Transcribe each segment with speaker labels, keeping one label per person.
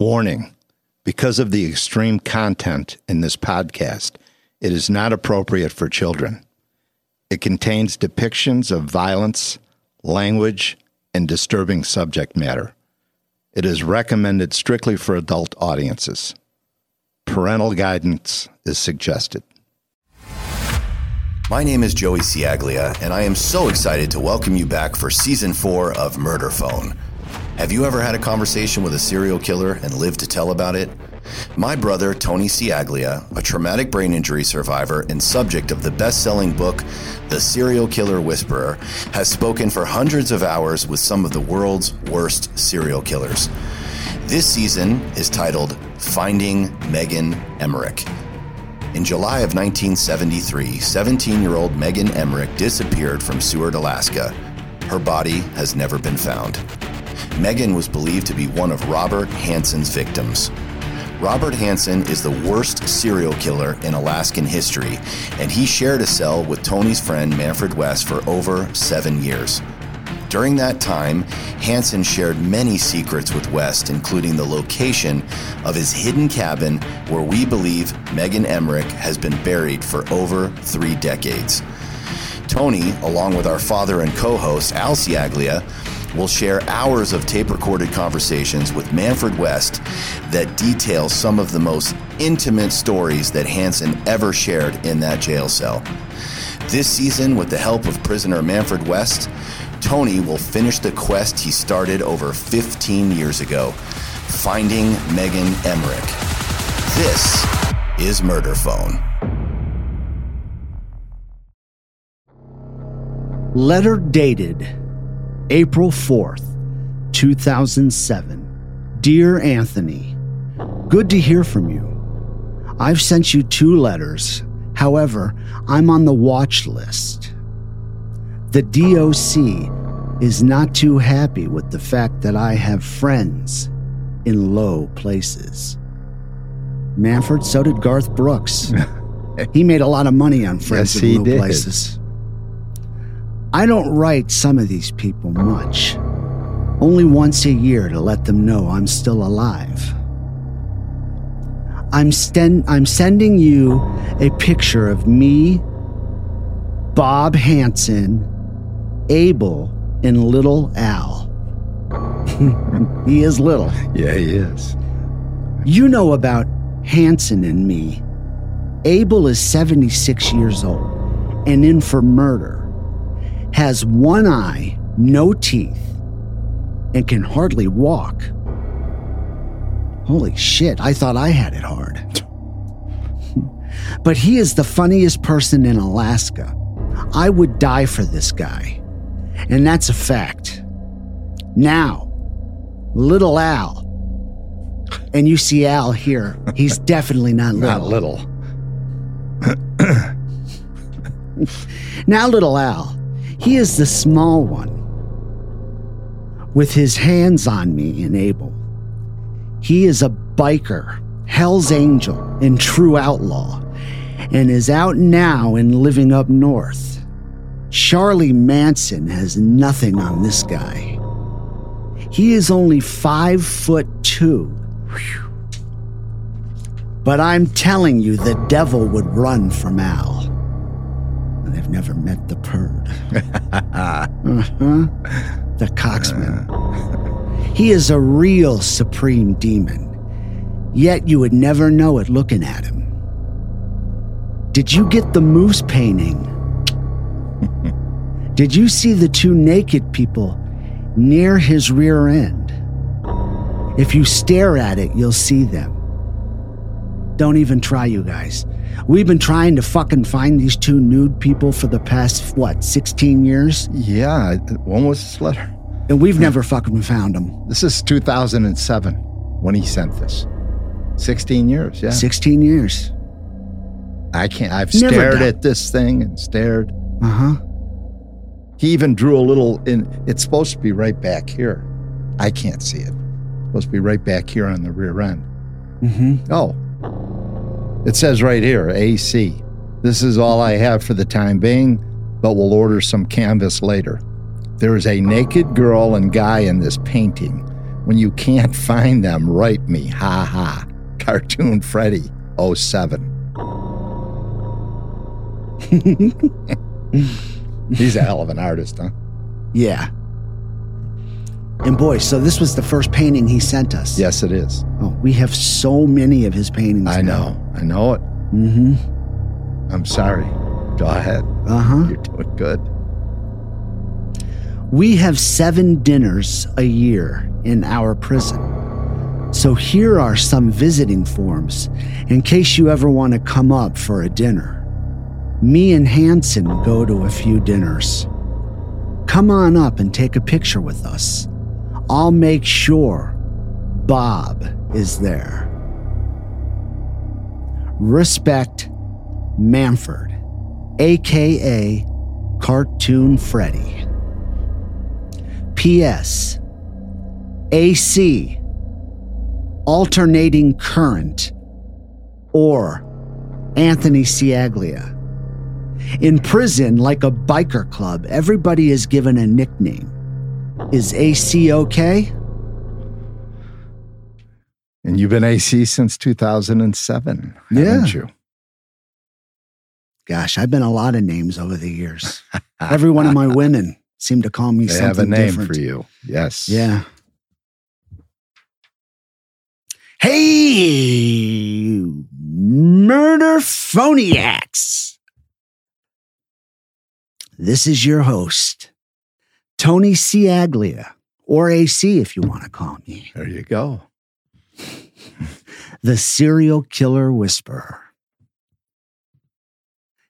Speaker 1: Warning because of the extreme content in this podcast, it is not appropriate for children. It contains depictions of violence, language, and disturbing subject matter. It is recommended strictly for adult audiences. Parental guidance is suggested.
Speaker 2: My name is Joey Ciaglia, and I am so excited to welcome you back for season four of Murder Phone. Have you ever had a conversation with a serial killer and lived to tell about it? My brother, Tony Ciaglia, a traumatic brain injury survivor and subject of the best selling book, The Serial Killer Whisperer, has spoken for hundreds of hours with some of the world's worst serial killers. This season is titled Finding Megan Emmerich. In July of 1973, 17 year old Megan Emmerich disappeared from Seward, Alaska. Her body has never been found. Megan was believed to be one of Robert Hansen's victims. Robert Hansen is the worst serial killer in Alaskan history, and he shared a cell with Tony's friend Manfred West for over seven years. During that time, Hansen shared many secrets with West, including the location of his hidden cabin where we believe Megan Emmerich has been buried for over three decades. Tony, along with our father and co host Al Ciaglia, will share hours of tape recorded conversations with Manfred West that detail some of the most intimate stories that Hansen ever shared in that jail cell. This season, with the help of prisoner Manfred West, Tony will finish the quest he started over 15 years ago finding Megan Emmerich. This is Murder Phone.
Speaker 3: Letter dated April 4th, 2007. Dear Anthony, good to hear from you. I've sent you two letters. However, I'm on the watch list. The DOC is not too happy with the fact that I have friends in low places. Manford, so did Garth Brooks. he made a lot of money on friends
Speaker 1: Yes,
Speaker 3: in low
Speaker 1: did.
Speaker 3: places. I don't write some of these people much, only once a year to let them know I'm still alive. I'm, sten- I'm sending you a picture of me, Bob Hansen, Abel, and little Al. he is little.
Speaker 1: Yeah, he is.
Speaker 3: You know about Hansen and me. Abel is 76 years old and in for murder. Has one eye, no teeth, and can hardly walk. Holy shit, I thought I had it hard. but he is the funniest person in Alaska. I would die for this guy. And that's a fact. Now, little Al. And you see Al here. He's definitely not little.
Speaker 1: Not little.
Speaker 3: Now, little Al, he is the small one. With his hands on me and Abel. He is a biker, Hell's Angel, and true outlaw, and is out now and living up north. Charlie Manson has nothing on this guy. He is only five foot two. But I'm telling you, the devil would run from Al. I've never met the purd. uh-huh. The coxman. He is a real supreme demon. Yet you would never know it looking at him. Did you get the moose painting? Did you see the two naked people near his rear end? If you stare at it, you'll see them. Don't even try, you guys. We've been trying to fucking find these two nude people for the past, what, 16 years?
Speaker 1: Yeah. When was this letter?
Speaker 3: And we've never fucking found them.
Speaker 1: This is 2007 when he sent this. 16 years. Yeah.
Speaker 3: 16 years.
Speaker 1: I can't. I've
Speaker 3: Never
Speaker 1: stared
Speaker 3: done.
Speaker 1: at this thing and stared.
Speaker 3: Uh huh.
Speaker 1: He even drew a little in. It's supposed to be right back here. I can't see it. supposed to be right back here on the rear end.
Speaker 3: Mm hmm.
Speaker 1: Oh, it says right here AC. This is all I have for the time being, but we'll order some canvas later. There is a naked girl and guy in this painting. When you can't find them, write me. Ha ha. Cartoon Freddy 07. He's a hell of an artist, huh?
Speaker 3: Yeah. And boy, so this was the first painting he sent us.
Speaker 1: Yes, it is.
Speaker 3: Oh, we have so many of his paintings.
Speaker 1: I know. I know it.
Speaker 3: Mm-hmm.
Speaker 1: I'm sorry. Go ahead.
Speaker 3: Uh-huh.
Speaker 1: You're doing good.
Speaker 3: We have seven dinners a year in our prison. So here are some visiting forms in case you ever want to come up for a dinner. Me and Hansen go to a few dinners. Come on up and take a picture with us. I'll make sure Bob is there. Respect Manford, aka Cartoon Freddy. P.S. AC, alternating current, or Anthony Ciaglia. In prison, like a biker club, everybody is given a nickname. Is AC okay?
Speaker 1: And you've been AC since 2007, haven't you?
Speaker 3: Gosh, I've been a lot of names over the years. Every one of my women seem to call me
Speaker 1: They
Speaker 3: something
Speaker 1: have a name
Speaker 3: different.
Speaker 1: for you. Yes.
Speaker 3: Yeah. Hey, murder phoniacs. This is your host, Tony Ciaglia, or AC if you want to call me,
Speaker 1: There you go.
Speaker 3: the serial killer whisperer.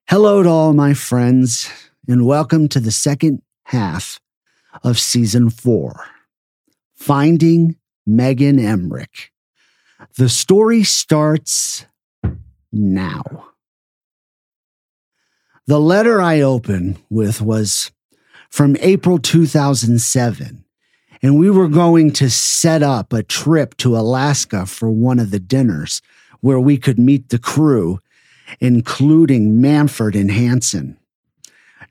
Speaker 3: Hello to all my friends, and welcome to the second half of season four Finding Megan Emmerich. The story starts now. The letter I opened with was from April 2007, and we were going to set up a trip to Alaska for one of the dinners where we could meet the crew, including Manford and Hansen.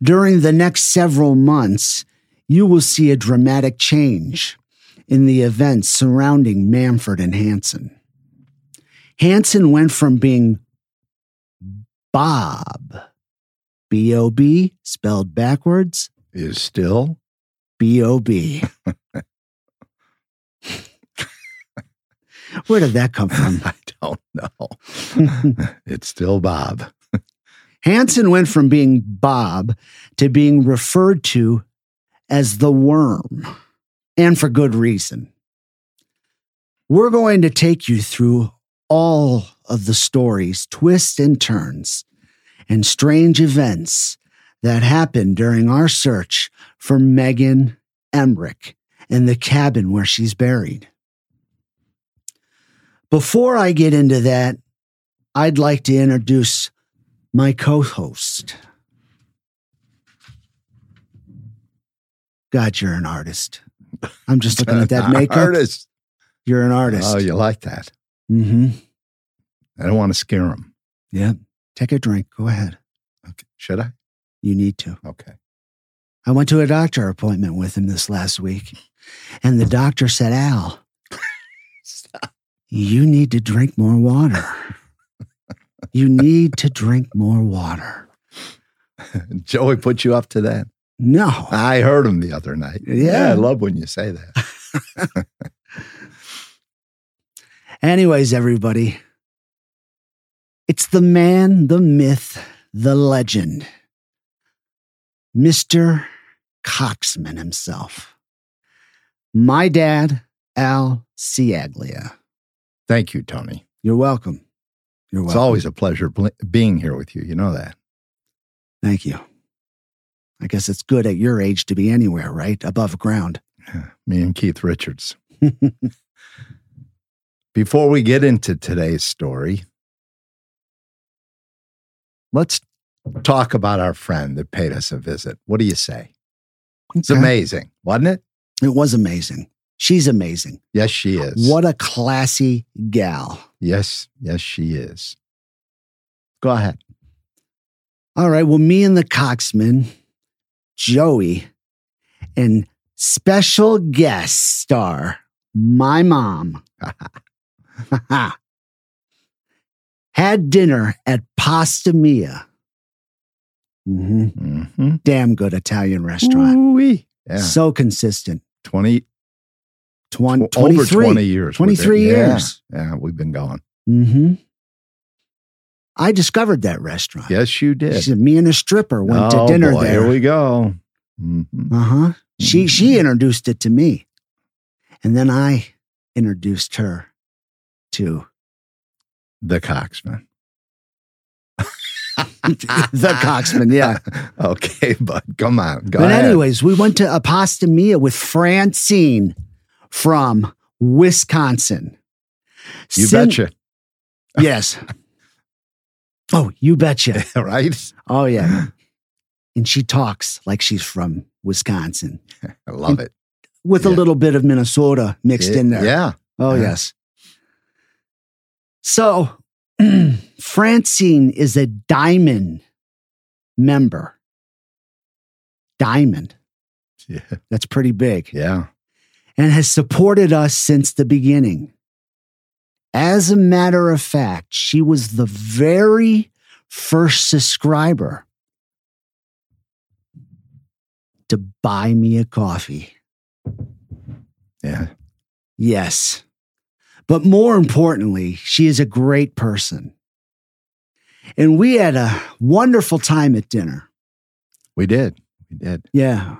Speaker 3: During the next several months, you will see a dramatic change in the events surrounding Manford and Hansen. Hansen went from being Bob, B O B, spelled backwards,
Speaker 1: Is still
Speaker 3: B O B. Where did that come from?
Speaker 1: I don't know. it's still Bob.
Speaker 3: Hansen went from being Bob to being referred to as the worm, and for good reason. We're going to take you through all of the stories, twists and turns, and strange events that happened during our search for Megan Emmerich and the cabin where she's buried. Before I get into that, I'd like to introduce my co host. God, you're an artist. I'm just looking at that makeup.
Speaker 1: Artist.
Speaker 3: You're an artist.
Speaker 1: Oh, you like that?
Speaker 3: mm-hmm.
Speaker 1: I don't want to scare him.
Speaker 3: Yeah. Take a drink. Go ahead.
Speaker 1: Okay. Should I?
Speaker 3: You need to.
Speaker 1: Okay.
Speaker 3: I went to a doctor appointment with him this last week, and the doctor said, Al, you need to drink more water. you need to drink more water.
Speaker 1: Joey put you up to that.
Speaker 3: No.
Speaker 1: I heard him the other night.
Speaker 3: Yeah.
Speaker 1: I love when you say that.
Speaker 3: Anyways, everybody, it's the man, the myth, the legend, Mr. Coxman himself. My dad, Al Ciaglia.
Speaker 1: Thank you, Tony.
Speaker 3: You're welcome. You're
Speaker 1: It's always a pleasure bl- being here with you. You know that.
Speaker 3: Thank you. I guess it's good at your age to be anywhere, right? Above ground.
Speaker 1: Me and Keith Richards. Before we get into today's story, let's talk about our friend that paid us a visit. What do you say? It's amazing, wasn't it?
Speaker 3: It was amazing. She's amazing.
Speaker 1: Yes, she is.
Speaker 3: What a classy gal.
Speaker 1: Yes, yes, she is. Go ahead.
Speaker 3: All right. Well, me and the Coxman, Joey, and special guest star my mom had dinner at Pasta Mia. Mhm.
Speaker 1: Mm-hmm.
Speaker 3: Damn good Italian restaurant.
Speaker 1: Ooh-wee. Yeah.
Speaker 3: So consistent.
Speaker 1: 20,
Speaker 3: Twen-
Speaker 1: tw- over 20 years.
Speaker 3: 23 years.
Speaker 1: Yeah, we've been going.
Speaker 3: hmm I discovered that restaurant.
Speaker 1: Yes, you did.
Speaker 3: She said, me and a stripper went
Speaker 1: oh,
Speaker 3: to dinner
Speaker 1: boy,
Speaker 3: there.
Speaker 1: Here we go. Mhm.
Speaker 3: Uh huh. She
Speaker 1: Mhm.
Speaker 3: she introduced it to me, and then I introduced her to
Speaker 1: The Coxman.
Speaker 3: the Coxman. Yeah.
Speaker 1: okay, but come on. Go
Speaker 3: but
Speaker 1: ahead.
Speaker 3: anyways, we went to a pasta mia with Francine from Wisconsin.
Speaker 1: you
Speaker 3: Sin-
Speaker 1: betcha.
Speaker 3: Yes. Oh, you betcha.
Speaker 1: right?
Speaker 3: Oh yeah. And she talks like she's from Wisconsin
Speaker 1: I love it.
Speaker 3: with a little bit of Minnesota mixed in there.
Speaker 1: Yeah.
Speaker 3: Oh,
Speaker 1: Yeah.
Speaker 3: yes. So, Francine is a diamond member. Diamond.
Speaker 1: Yeah.
Speaker 3: That's pretty big.
Speaker 1: Yeah.
Speaker 3: And has supported us since the beginning. As a matter of fact, she was the very first subscriber to buy me a coffee.
Speaker 1: Yeah.
Speaker 3: Yes. But more importantly, she is a great person. And we had a wonderful time at dinner.
Speaker 1: We did. We did.
Speaker 3: Yeah.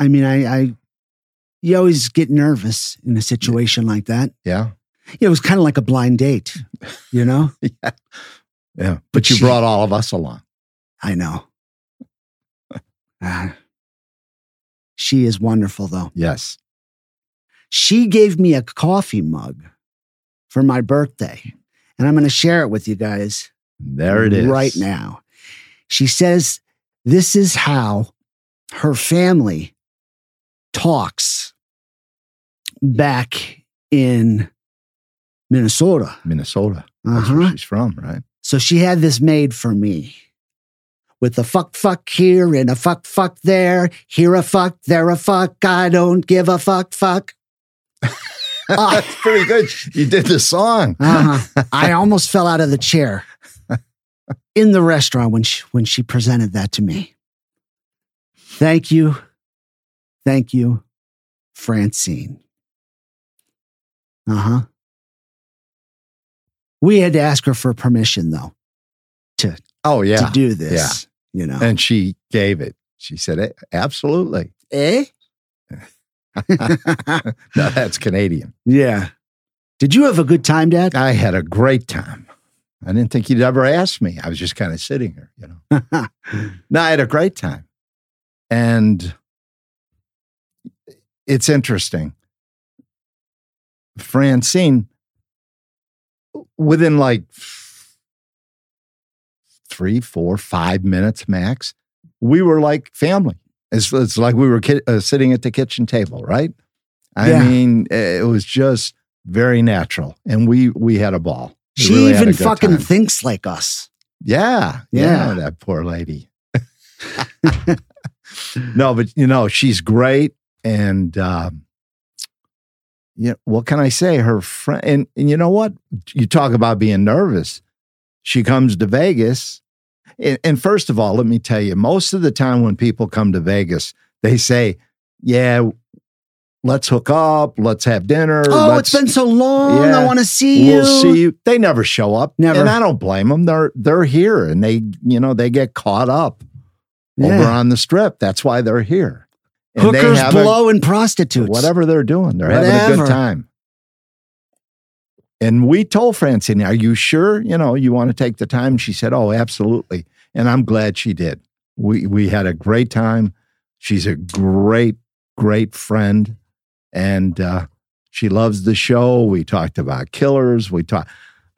Speaker 3: I mean, I, I you always get nervous in a situation like that.
Speaker 1: Yeah.
Speaker 3: Yeah, it was kind of like a blind date, you know?
Speaker 1: Yeah. Yeah. But you
Speaker 3: she-
Speaker 1: brought all of us along.
Speaker 3: I know. Ah. she is wonderful, though.
Speaker 1: Yes.
Speaker 3: She gave me a coffee mug for my birthday, and I'm going to share it with you guys
Speaker 1: There it is.
Speaker 3: right now. She says this is how her family talks back in Minnesota.
Speaker 1: Minnesota. That's where
Speaker 3: Uh-huh.
Speaker 1: she's from, right?
Speaker 3: So she had this made for me with a fuck fuck here and a fuck fuck there. Here a fuck, there a fuck. I don't give a fuck fuck. Ah.
Speaker 1: That's pretty good. You did the song.
Speaker 3: Uh-huh. I almost fell out of the chair in the restaurant when she when she presented that to me. Thank you. Thank you, Francine. Uh-huh. We had to ask her for permission though to
Speaker 1: Oh, yeah.
Speaker 3: to do this. Yeah. You know.
Speaker 1: And she gave it. She said, "Eh, absolutely.
Speaker 3: eh?
Speaker 1: No, that's Canadian.
Speaker 3: yeah. Did you have a good time, Dad?
Speaker 1: I had a great time. I didn't think you'd ever ask me. I was just kind of sitting here, you know. no, I had a great time. And it's interesting. Francine, within like three, four, five minutes max, we were like family. It's, it's like we were ki- uh, sitting at the kitchen table, right? I
Speaker 3: Yeah.
Speaker 1: mean, it was just very natural, and we we had a ball. We
Speaker 3: she
Speaker 1: really
Speaker 3: even fucking
Speaker 1: time.
Speaker 3: thinks like us.
Speaker 1: Yeah, yeah,
Speaker 3: Yeah.
Speaker 1: that poor lady. no, but you know, she's great. And um, yeah, what can I say? Her friend, and, and you know what? You talk about being nervous. She comes to Vegas. And, and first of all, let me tell you, most of the time when people come to Vegas, they say, Yeah, let's hook up, let's have dinner.
Speaker 3: Oh,
Speaker 1: let's,
Speaker 3: it's been so long.
Speaker 1: Yeah.
Speaker 3: I want to see you.
Speaker 1: We'll see you. They never show up.
Speaker 3: Never.
Speaker 1: And I don't blame them. They're they're here and they, you know, they get caught up over on the strip. That's why they're here. And
Speaker 3: Hookers, blow, and prostitutes.
Speaker 1: whatever they're doing, they're having a good time. And we told Francine, "Are you sure? You know, you want to take the time?" She said, "Oh, absolutely." And I'm glad she did. We we had a great time. She's a great great friend, and uh, she loves the show. We talked about killers. We talked.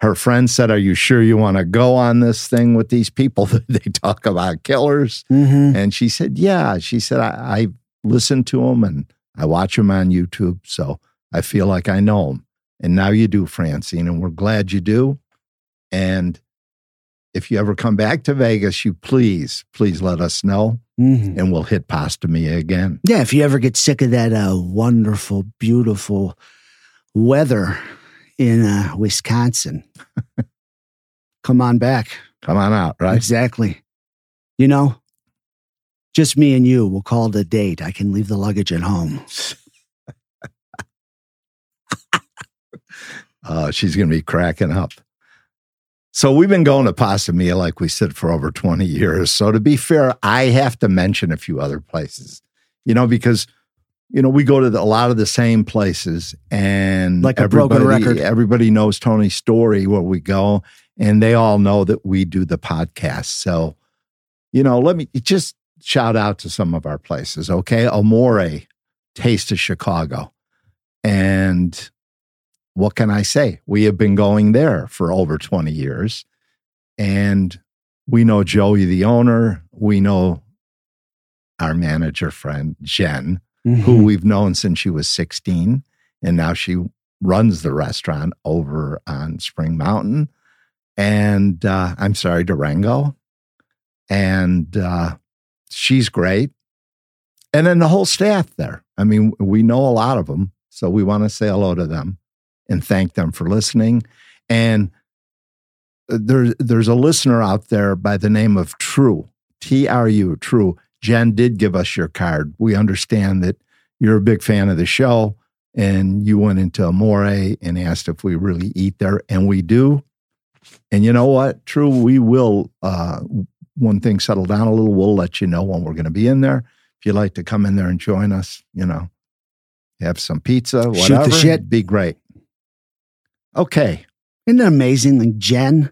Speaker 1: Her friend said, "Are you sure you want to go on this thing with these people that they talk about killers?"
Speaker 3: Mhm.
Speaker 1: And she said, Yeah. She said, I, I listen to them and I watch them on YouTube. So I feel like I know them. And now you do, Francine. And we're glad you do. And if you ever come back to Vegas, you please, please let us know
Speaker 3: Mhm.
Speaker 1: and we'll hit Pasta Mia again.
Speaker 3: Yeah, if you ever get sick of that uh, wonderful, beautiful weather in uh, Wisconsin, come on back.
Speaker 1: Come on out, right?
Speaker 3: Exactly. You know, just me and you. We'll call it a date. I can leave the luggage at home.
Speaker 1: Uh, she's going to be cracking up. So we've been going to Pasta Mia, like we said, for over 20 years. So to be fair, I have to mention a few other places, you know, because, you know, we go to the, a lot of the same places and
Speaker 3: Like a broken record.
Speaker 1: Everybody knows Tony's story where we go and they all know that we do the podcast. So, you know, let me just shout out to some of our places, okay? Amore, Taste of Chicago. And what can I say? We have been going there for over 20 years. And we know Joey, the owner. We know our manager friend, Jen,
Speaker 3: Mm-hmm.
Speaker 1: who we've known since she was 16. And now she runs the restaurant over on Spring Mountain. And uh, I'm sorry, Durango. And uh, she's great. And then the whole staff there. I mean, we know a lot of them. So we want to say hello to them and thank them for listening. And uh, there, there's a listener out there by the name of True, T R U, True. Jen did give us your card. We understand that you're a big fan of the show and you went into Amore and asked if we really eat there. And we do. And you know what? True, we will, uh, when things settle down a little, we'll let you know when we're going to be in there. If you'd like to come in there and join us, you know, have some pizza, whatever,
Speaker 3: Shoot the
Speaker 1: whatever,
Speaker 3: shit.
Speaker 1: be great. Okay.
Speaker 3: Isn't it amazing? Like Jen,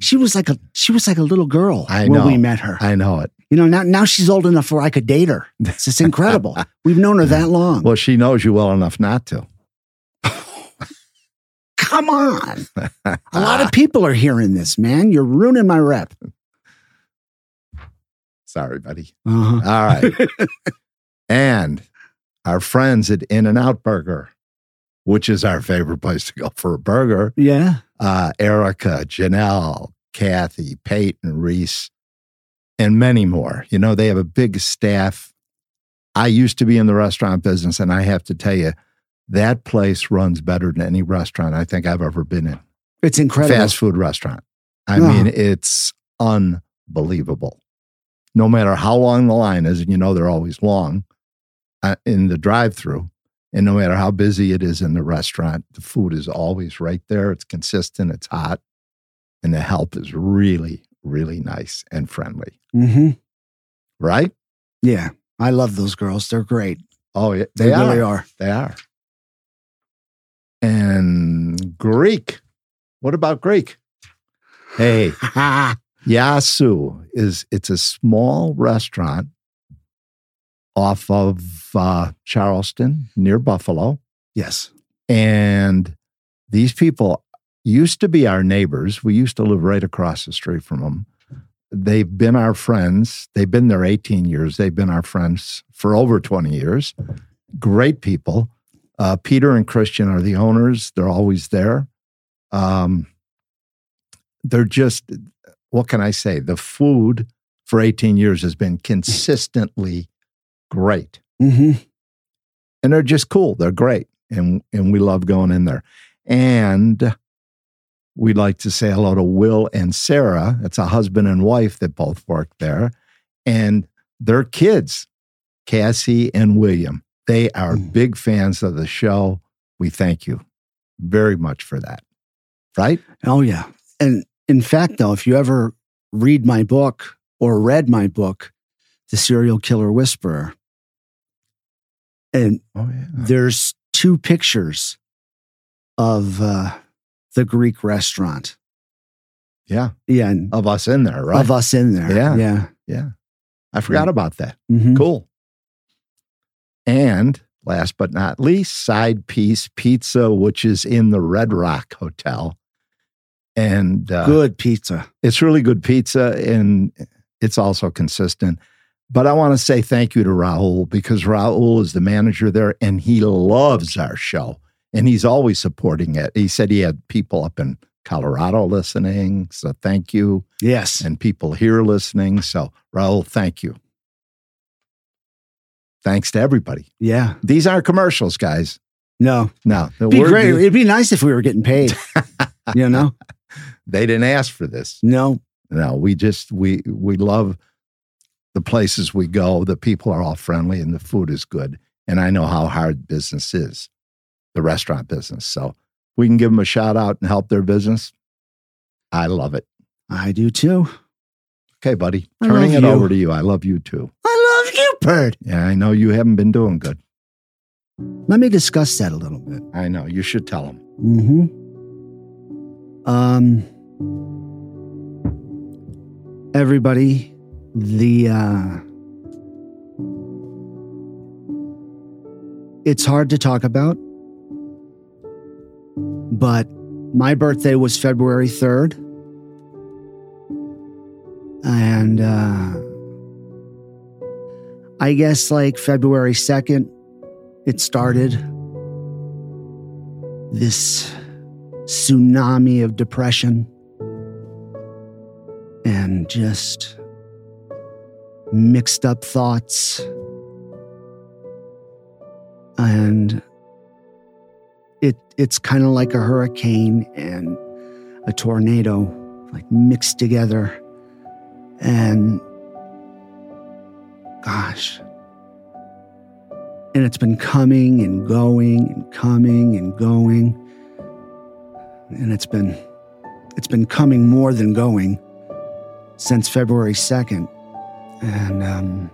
Speaker 3: she was like a she was like a little girl
Speaker 1: I
Speaker 3: when
Speaker 1: know.
Speaker 3: we met her.
Speaker 1: I know it.
Speaker 3: you know, now now she's old enough where I could date her. It's just incredible. We've known her that long.
Speaker 1: Well, she knows you well enough not to.
Speaker 3: Come on. A lot of people are hearing this, man. You're ruining my rep.
Speaker 1: Sorry, buddy.
Speaker 3: Uh-huh.
Speaker 1: All right. and our friends at In N Out Burger, which is our favorite place to go for a burger.
Speaker 3: Yeah.
Speaker 1: Uh, Erica, Janelle, Kathy, Peyton, Reese, and many more. You know, they have a big staff. I used to be in the restaurant business, and I have to tell you, that place runs better than any restaurant I think I've ever been in.
Speaker 3: It's incredible.
Speaker 1: Fast food restaurant. I
Speaker 3: Oh.
Speaker 1: mean, it's unbelievable. No matter how long the line is, and you know they're always long uh, in the drive-through, and no matter how busy it is in the restaurant, the food is always right there. It's consistent. It's hot, and the help is really, really nice and friendly.
Speaker 3: Mm-hmm.
Speaker 1: Right?
Speaker 3: Yeah. I love those girls. They're great.
Speaker 1: Oh, yeah,
Speaker 3: They,
Speaker 1: they, are.
Speaker 3: really are.
Speaker 1: They are. And Greek. What about Greek? Hey, Yasu is it's a small restaurant off of uh, Charleston near Buffalo,
Speaker 3: yes.
Speaker 1: and these people used to be our neighbors. We used to live right across the street from them. They've been our friends. They've been there 18 years. They've been our friends for over 20 years. Great people. Uh, Peter and Christian are the owners. They're always there. Um, they're just, what can I say? The food for 18 years has been consistently great.
Speaker 3: Hmm
Speaker 1: And they're just cool. They're great. And, and we love going in there. And we'd like to say hello to Will and Sarah. It's a husband and wife that both work there. And their kids, Cassie and William, they are
Speaker 3: Mm.
Speaker 1: big fans of the show. We thank you very much for that. Right?
Speaker 3: Oh, yeah. And in fact, though, if you ever read my book or read my book, The Serial Killer Whisperer, and
Speaker 1: Oh, yeah.
Speaker 3: there's two pictures of uh, the Greek restaurant.
Speaker 1: Yeah.
Speaker 3: Yeah. And
Speaker 1: Of us in there, right?
Speaker 3: of us in there.
Speaker 1: Yeah.
Speaker 3: Yeah.
Speaker 1: Yeah. I forgot about that.
Speaker 3: Mhm.
Speaker 1: Cool. And last but not least, Side Piece Pizza, which is in the Red Rock Hotel. And uh,
Speaker 3: Good pizza.
Speaker 1: it's really good pizza and it's also consistent. But I want to say thank you to Raul because Raul is the manager there and he loves our show and he's always supporting it. He said he had people up in Colorado listening. So thank you.
Speaker 3: Yes.
Speaker 1: And people here listening. So, Raul, thank you. Thanks to everybody.
Speaker 3: Yeah.
Speaker 1: These aren't commercials, guys.
Speaker 3: No.
Speaker 1: No.
Speaker 3: It'd be great. It'd be nice if we were getting paid. you know?
Speaker 1: they didn't ask for this.
Speaker 3: No.
Speaker 1: No, we just we we love the places we go. The people are all friendly and the food is good. And I know how hard business is, the restaurant business. So we can give them a shout out and help their business. I love it.
Speaker 3: I do too.
Speaker 1: Okay, buddy.
Speaker 3: I
Speaker 1: Turning it
Speaker 3: you.
Speaker 1: over to you. I love you too.
Speaker 3: I love you, Bird.
Speaker 1: Yeah, I know you haven't been doing good.
Speaker 3: Let me discuss that a little bit.
Speaker 1: I know. You should tell them.
Speaker 3: Mm-hmm. Um everybody, the uh it's hard to talk about, but my birthday was February 3rd. And uh I guess like February 2nd, it started this tsunami of depression and just mixed up thoughts. And it it's kind of like a hurricane and a tornado like mixed together and gosh and it's been coming and going and coming and going and it's been it's been coming more than going since February 2nd and um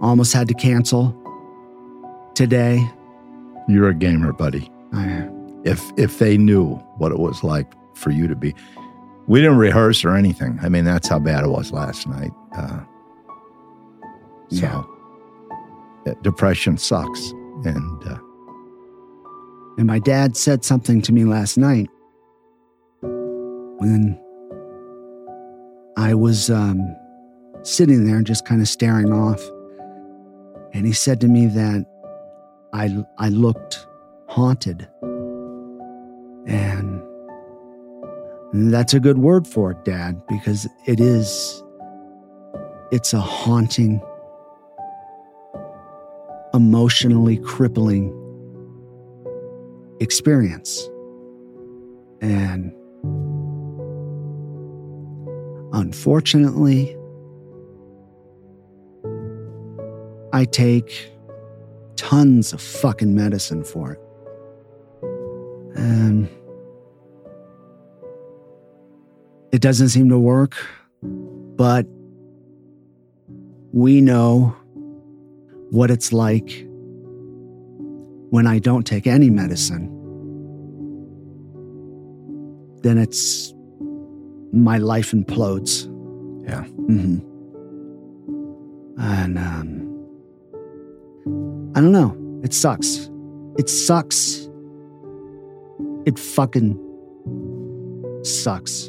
Speaker 3: almost had to cancel today
Speaker 1: You're a gamer, buddy.
Speaker 3: I,
Speaker 1: If if they knew what it was like for you to be, we didn't rehearse or anything. I mean, that's how bad it was last night. Uh, so,
Speaker 3: Yeah.
Speaker 1: depression sucks, and uh,
Speaker 3: and my dad said something to me last night when I was um, sitting there and just kind of staring off. And he said to me that I, I looked haunted. And that's a good word for it, Dad, because it is, it's a haunting, emotionally crippling experience. And unfortunately, I take tons of fucking medicine for it. And it doesn't seem to work, but we know what it's like when I don't take any medicine. Then it's my life implodes.
Speaker 1: Yeah.
Speaker 3: hmm And um, I don't know. It sucks. It sucks. It fucking sucks.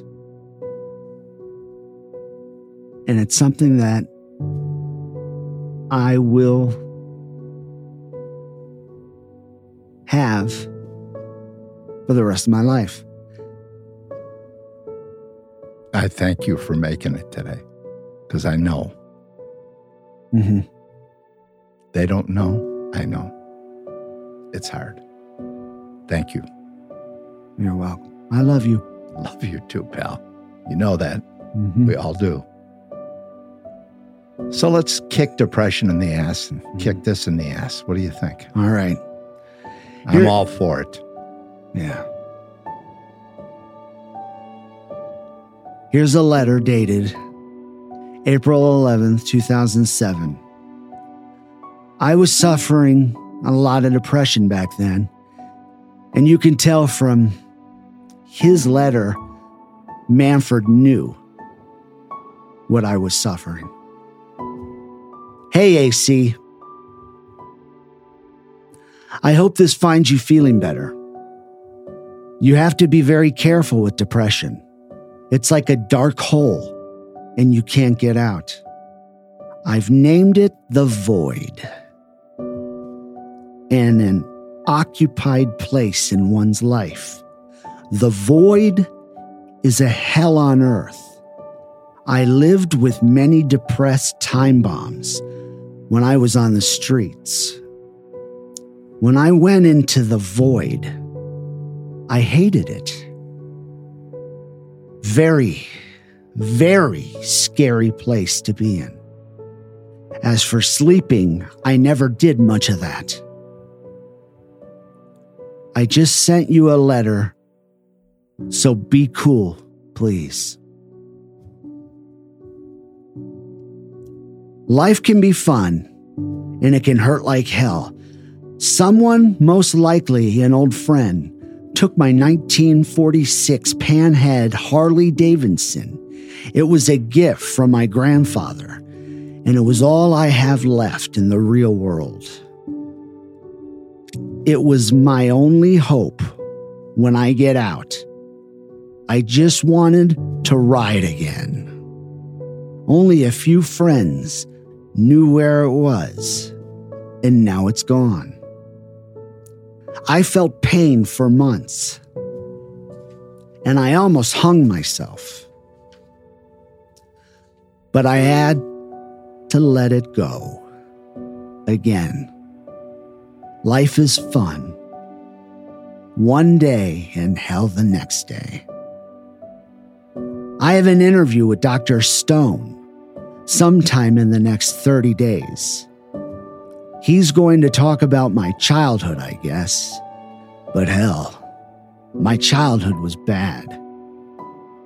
Speaker 3: And it's something that I will have for the rest of my life.
Speaker 1: I thank you for making it today, because I know
Speaker 3: Mm-hmm.
Speaker 1: they don't know. I know it's hard. Thank you.
Speaker 3: You're welcome. I love you.
Speaker 1: Love you too, pal. You know that.
Speaker 3: Mhm.
Speaker 1: We all do. So let's kick depression in the ass and kick this in the ass. What do you think?
Speaker 3: All right.
Speaker 1: I'm
Speaker 3: You're-
Speaker 1: all for it.
Speaker 3: Yeah. Here's a letter dated April 11th, 2007. I was suffering a lot of depression back then, and you can tell from his letter, Manford knew what I was suffering. Hey, AC. I hope this finds you feeling better. You have to be very careful with depression. It's like a dark hole and you can't get out. I've named it the void. And an occupied place in one's life, The void is a hell on earth. I lived with many depressed time bombs when I was on the streets. When I went into the void, I hated it. Very, very scary place to be in. As for sleeping, I never did much of that. I just sent you a letter, so be cool, please. Life can be fun, and it can hurt like hell. Someone, most likely an old friend, took my 1946 Panhead Harley Davidson. It was a gift from my grandfather, and it was all I have left in the real world. It was my only hope when I get out. I just wanted to ride again. Only a few friends knew where it was, and now it's gone. I felt pain for months, and I almost hung myself. But I had to let it go. Again, life is fun. One day and hell the next day. I have an interview with Dr. Stone sometime in the next 30 days. He's going to talk about my childhood, I guess. But hell, my childhood was bad.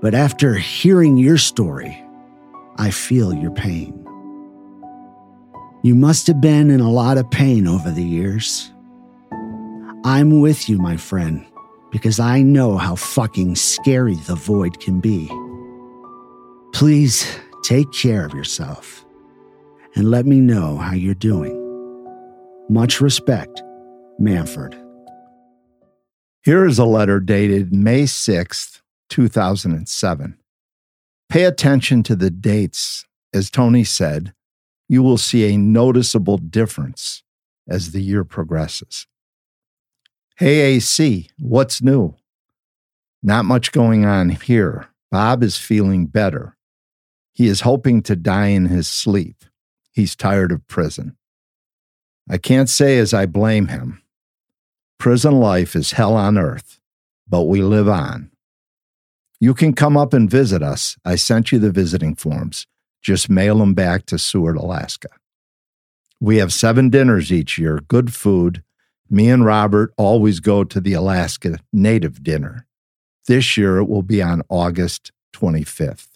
Speaker 3: But after hearing your story, I feel your pain. You must have been in a lot of pain over the years. I'm with you, my friend, because I know how fucking scary the void can be. Please Take care of yourself and let me know how you're doing. Much respect, Manfred.
Speaker 1: Here is a letter dated May 6th, 2007. Pay attention to the dates. As Tony said, you will see a noticeable difference as the year progresses. Hey, AC, what's new? Not much going on here. Bob is feeling better. He is hoping to die in his sleep. He's tired of prison. I can't say as I blame him. Prison life is hell on earth, but we live on. You can come up and visit us. I sent you the visiting forms. Just mail them back to Seward, Alaska. We have seven dinners each year, good food. Me and Robert always go to the Alaska Native Dinner. This year it will be on August 25th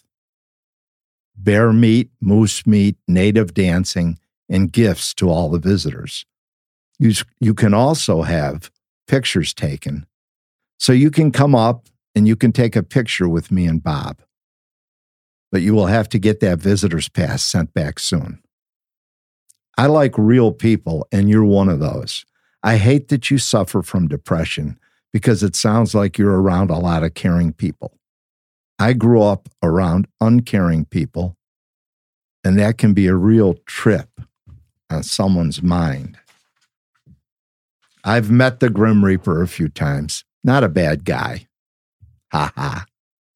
Speaker 1: bear meat, moose meat, native dancing, and gifts to all the visitors. You, you can also have pictures taken. So you can come up and you can take a picture with me and Bob. But you will have to get that visitor's pass sent back soon. I like real people, and you're one of those. I hate that you suffer from depression because it sounds like you're around a lot of caring people. I grew up around uncaring people, and that can be a real trip on someone's mind. I've met the Grim Reaper a few times. Not a bad guy. Ha ha.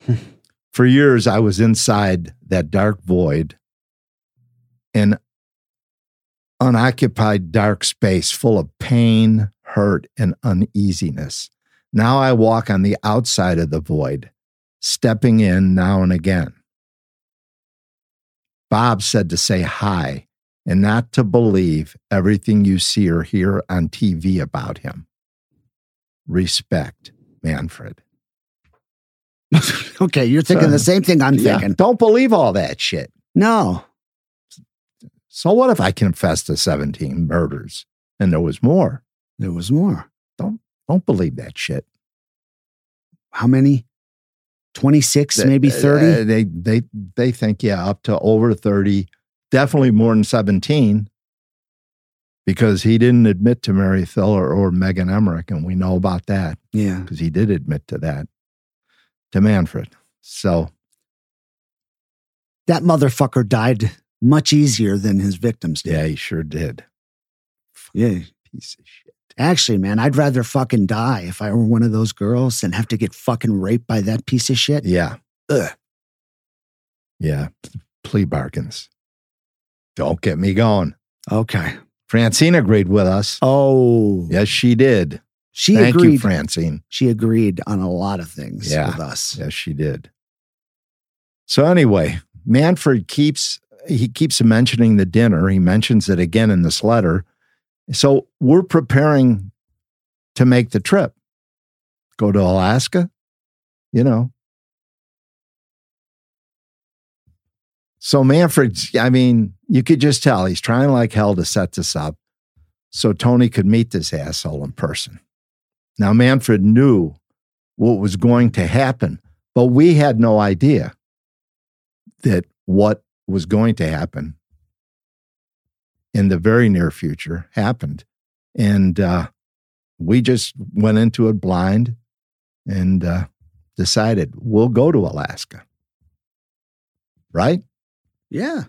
Speaker 1: For years, I was inside that dark void, an unoccupied dark space full of pain, hurt, and uneasiness. Now I walk on the outside of the void, stepping in now and again. Bob said to say hi and not to believe everything you see or hear on TV about him. Respect, Manfred.
Speaker 3: okay, you're thinking so, the same thing I'm yeah, thinking.
Speaker 1: Don't believe all that shit.
Speaker 3: No.
Speaker 1: So what if I confessed to 17 murders and there was more?
Speaker 3: There was more.
Speaker 1: Don't don't believe that shit.
Speaker 3: How many? 26, maybe 30?
Speaker 1: Uh, they they they think yeah, up to over 30, definitely more than 17 because he didn't admit to Mary Thiller or Megan Emmerich and we know about that.
Speaker 3: Yeah.
Speaker 1: Because he did admit to that to Manfred. So
Speaker 3: that motherfucker died much easier than his victims did.
Speaker 1: Yeah, he sure did.
Speaker 3: Yeah.
Speaker 1: Piece of shit.
Speaker 3: Actually, man, I'd rather fucking die if I were one of those girls than have to get fucking raped by that piece of shit.
Speaker 1: Yeah.
Speaker 3: Ugh.
Speaker 1: Yeah. Plea bargains. Don't get me going.
Speaker 3: Okay.
Speaker 1: Francine agreed with us.
Speaker 3: Oh,
Speaker 1: Yes, she did.
Speaker 3: She
Speaker 1: Thank
Speaker 3: agreed.
Speaker 1: you, Francine.
Speaker 3: she agreed on a lot of things
Speaker 1: Yeah.
Speaker 3: with us.
Speaker 1: Yes, she did. So anyway, Manfred keeps he keeps mentioning the dinner. He mentions it again in this letter. So we're preparing to make the trip. Go to Alaska, you know. So Manfred, I mean, you could just tell he's trying like hell to set this up so Tony could meet this asshole in person. Now Manfred knew what was going to happen, but we had no idea that what was going to happen in the very near future happened. And uh, we just went into it blind and uh, decided we'll go to Alaska. Right?
Speaker 3: Yeah.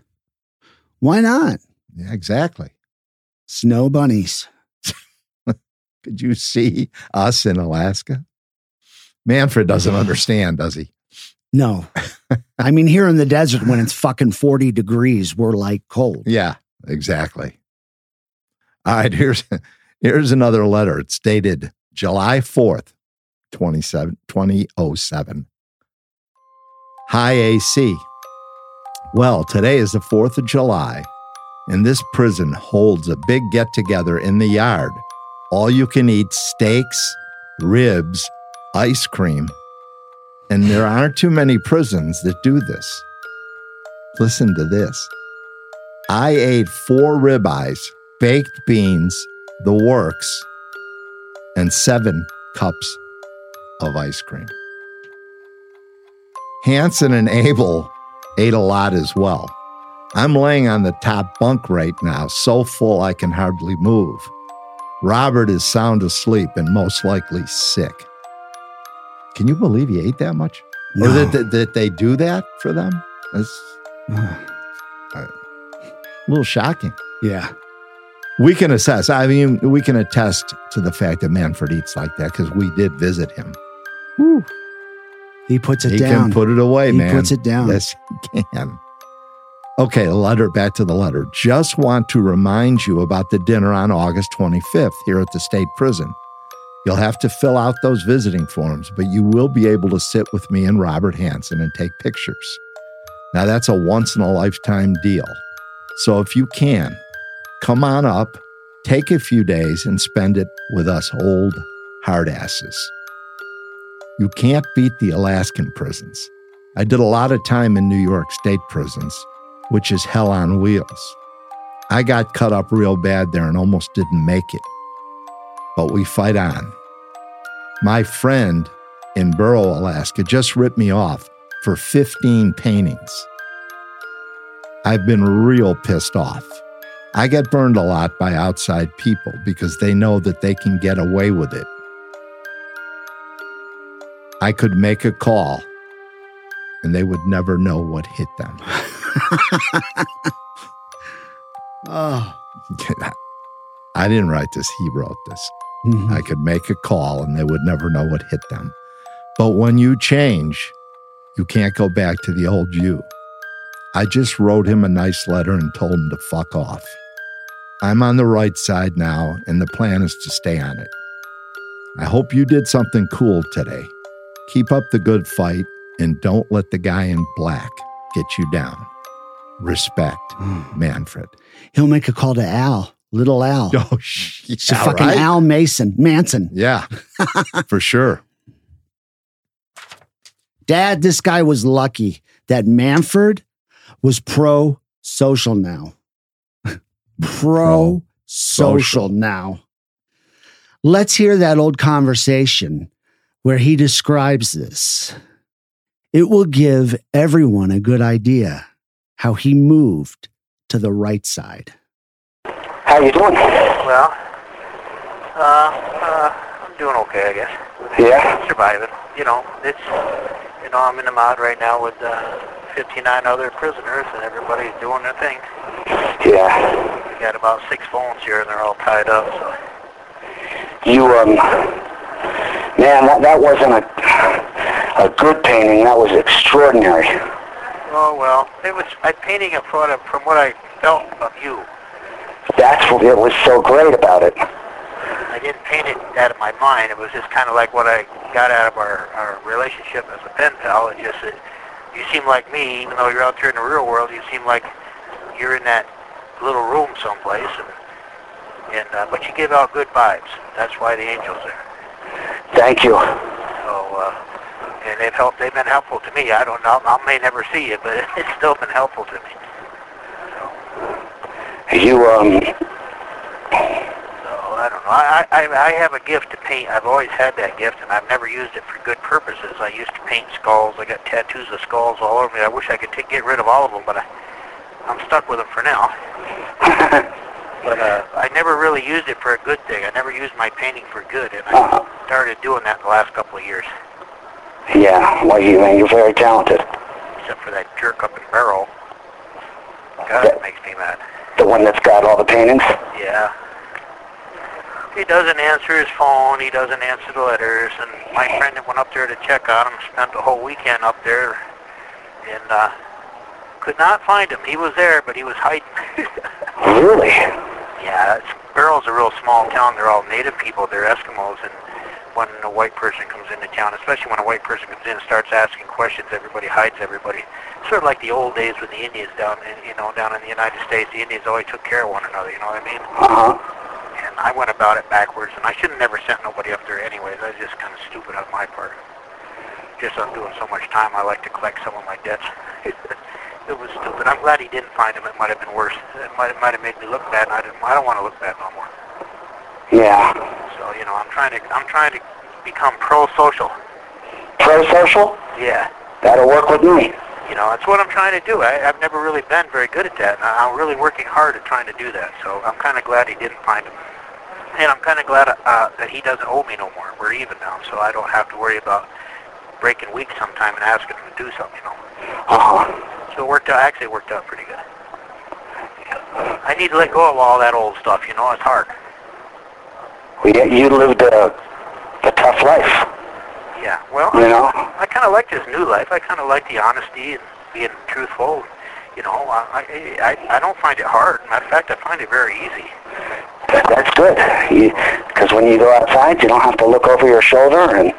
Speaker 3: Why not?
Speaker 1: Yeah, exactly.
Speaker 3: Snow bunnies.
Speaker 1: Could you see us in Alaska? Manfred doesn't understand, does he?
Speaker 3: No. I mean, here in the desert, when it's fucking 40 degrees, we're like cold.
Speaker 1: Yeah, exactly. All right, here's here's another letter. It's dated July 4th, 27, 2007. Hi AC. Well, today is the 4th of July, and this prison holds a big get together in the yard. All you can eat steaks, ribs, ice cream, and there aren't too many prisons that do this. Listen to this. I ate four ribeyes, baked beans, the works, and seven cups of ice cream. Hansen and Abel ate a lot as well. I'm laying on the top bunk right now, so full I can hardly move. Robert is sound asleep and most likely sick. Can you believe he ate that much? Or that, that, that they do that for them? That's uh, a little shocking.
Speaker 3: yeah.
Speaker 1: We can assess. I mean, we can attest to the fact that Manfred eats like that because we did visit him.
Speaker 3: He puts it
Speaker 1: he
Speaker 3: down.
Speaker 1: He can put it away,
Speaker 3: he
Speaker 1: man.
Speaker 3: He puts it down.
Speaker 1: Yes, he can. Okay, letter, back to the letter. Just want to remind you about the dinner on August 25th here at the state prison. You'll have to fill out those visiting forms, but you will be able to sit with me and Robert Hansen and take pictures. Now, that's a once in a lifetime deal. So if you can, come on up, take a few days, and spend it with us old hardasses. You can't beat the Alaskan prisons. I did a lot of time in New York state prisons, which is hell on wheels. I got cut up real bad there and almost didn't make it. But we fight on. My friend in Barrow, Alaska, just ripped me off for 15 paintings. I've been real pissed off. I get burned a lot by outside people because they know that they can get away with it. I could make a call and they would never know what hit them.
Speaker 3: Oh.
Speaker 1: I didn't write this, he wrote this.
Speaker 3: Mhm.
Speaker 1: I could make a call and they would never know what hit them. But when you change, you can't go back to the old you. I just wrote him a nice letter and told him to fuck off. I'm on the right side now, and the plan is to stay on it. I hope you did something cool today. Keep up the good fight and don't let the guy in black get you down. Respect, hmm. Manfred.
Speaker 3: He'll make a call to Al, little Al.
Speaker 1: Oh, shit.
Speaker 3: A fucking Al Mason, Manson.
Speaker 1: Yeah, for sure.
Speaker 3: Dad, this guy was lucky that Manfred was pro social now. pro social now. Let's hear that old conversation where he describes this. It will give everyone a good idea how he moved to the right side.
Speaker 4: How you doing?
Speaker 5: Well, uh, uh, I'm doing okay, I guess.
Speaker 4: Yeah.
Speaker 5: Surviving. You know, it's, you know, I'm in the mod right now with uh, 59 other prisoners, and everybody's doing their thing.
Speaker 4: Yeah.
Speaker 5: We got about six phones here, and they're all tied up. So
Speaker 4: You, um, man, that, that wasn't a, a good painting. That was extraordinary.
Speaker 5: Oh well, it was. I'm painting it from, from what I felt of you.
Speaker 4: That's what it was so great about it.
Speaker 5: I didn't paint it out of my mind. It was just kind of like what I got out of our, our relationship as a pen pal. It just, it, you seem like me, even though you're out there in the real world, you seem like you're in that little room someplace, and, and uh, but you give out good vibes. That's why the angel's there.
Speaker 4: Thank you.
Speaker 5: So, uh, and they've helped. They've been helpful to me. I don't know. I may never see you, but it's still been helpful to me.
Speaker 4: You, um,
Speaker 5: So I don't know. I, I I have a gift to paint. I've always had that gift, and I've never used it for good purposes. I used to paint skulls. I got tattoos of skulls all over me. I wish I could take, get rid of all of them, but I, I'm stuck with them for now. But uh, I never really used it for a good thing. I never used my painting for good, and I
Speaker 4: Uh-huh.
Speaker 5: started doing that in the last couple of years.
Speaker 4: Yeah, well, you, man, you're very talented.
Speaker 5: Except for that jerk up in Barrow. God, it makes me mad.
Speaker 4: The one that's got all the paintings.
Speaker 5: Yeah. He doesn't answer his phone. He doesn't answer the letters. And my friend that went up there to check on him spent the whole weekend up there and uh, could not find him. He was there, but he was hiding.
Speaker 4: Really?
Speaker 5: yeah, Barrow's a real small town. They're all native people. They're Eskimos. And when a white person comes into town, especially when a white person comes in and starts asking questions, everybody hides everybody. Sort of like the old days with the Indians down in, you know, down in the United States. The Indians always took care of one another, you know what I mean?
Speaker 4: Uh-huh.
Speaker 5: and I went about it backwards, and I should have never sent nobody up there anyways. That was just kind of stupid on my part. Just I'm doing so much time, I like to collect some of my debts. it was stupid. I'm glad he didn't find him. It might have been worse. It might it might have made me look bad, and I didn't. I don't want to look bad no more.
Speaker 4: Yeah.
Speaker 5: So you know, I'm trying to I'm trying to become pro-social.
Speaker 4: Pro-social?
Speaker 5: Yeah.
Speaker 4: That'll work with me.
Speaker 5: You know, that's what I'm trying to do. I, I've never really been very good at that, and I, I'm really working hard at trying to do that. So I'm kind of glad he didn't find him. And I'm kind of glad uh, that he doesn't owe me no more. We're even now, so I don't have to worry about breaking weak sometime and asking him to do something, you know.
Speaker 4: Uh-huh.
Speaker 5: So it worked out, actually worked out pretty good. I need to let go of all that old stuff, you know, it's hard.
Speaker 4: Well, you, lived a, a tough life,
Speaker 5: Yeah, well,
Speaker 4: you know?
Speaker 5: I kind of like this new life. I kind of like the honesty and being truthful. You know, I, I, I don't find it hard. Matter of fact, I find it very easy.
Speaker 4: That's good. Because when you go outside, you don't have to look over your shoulder and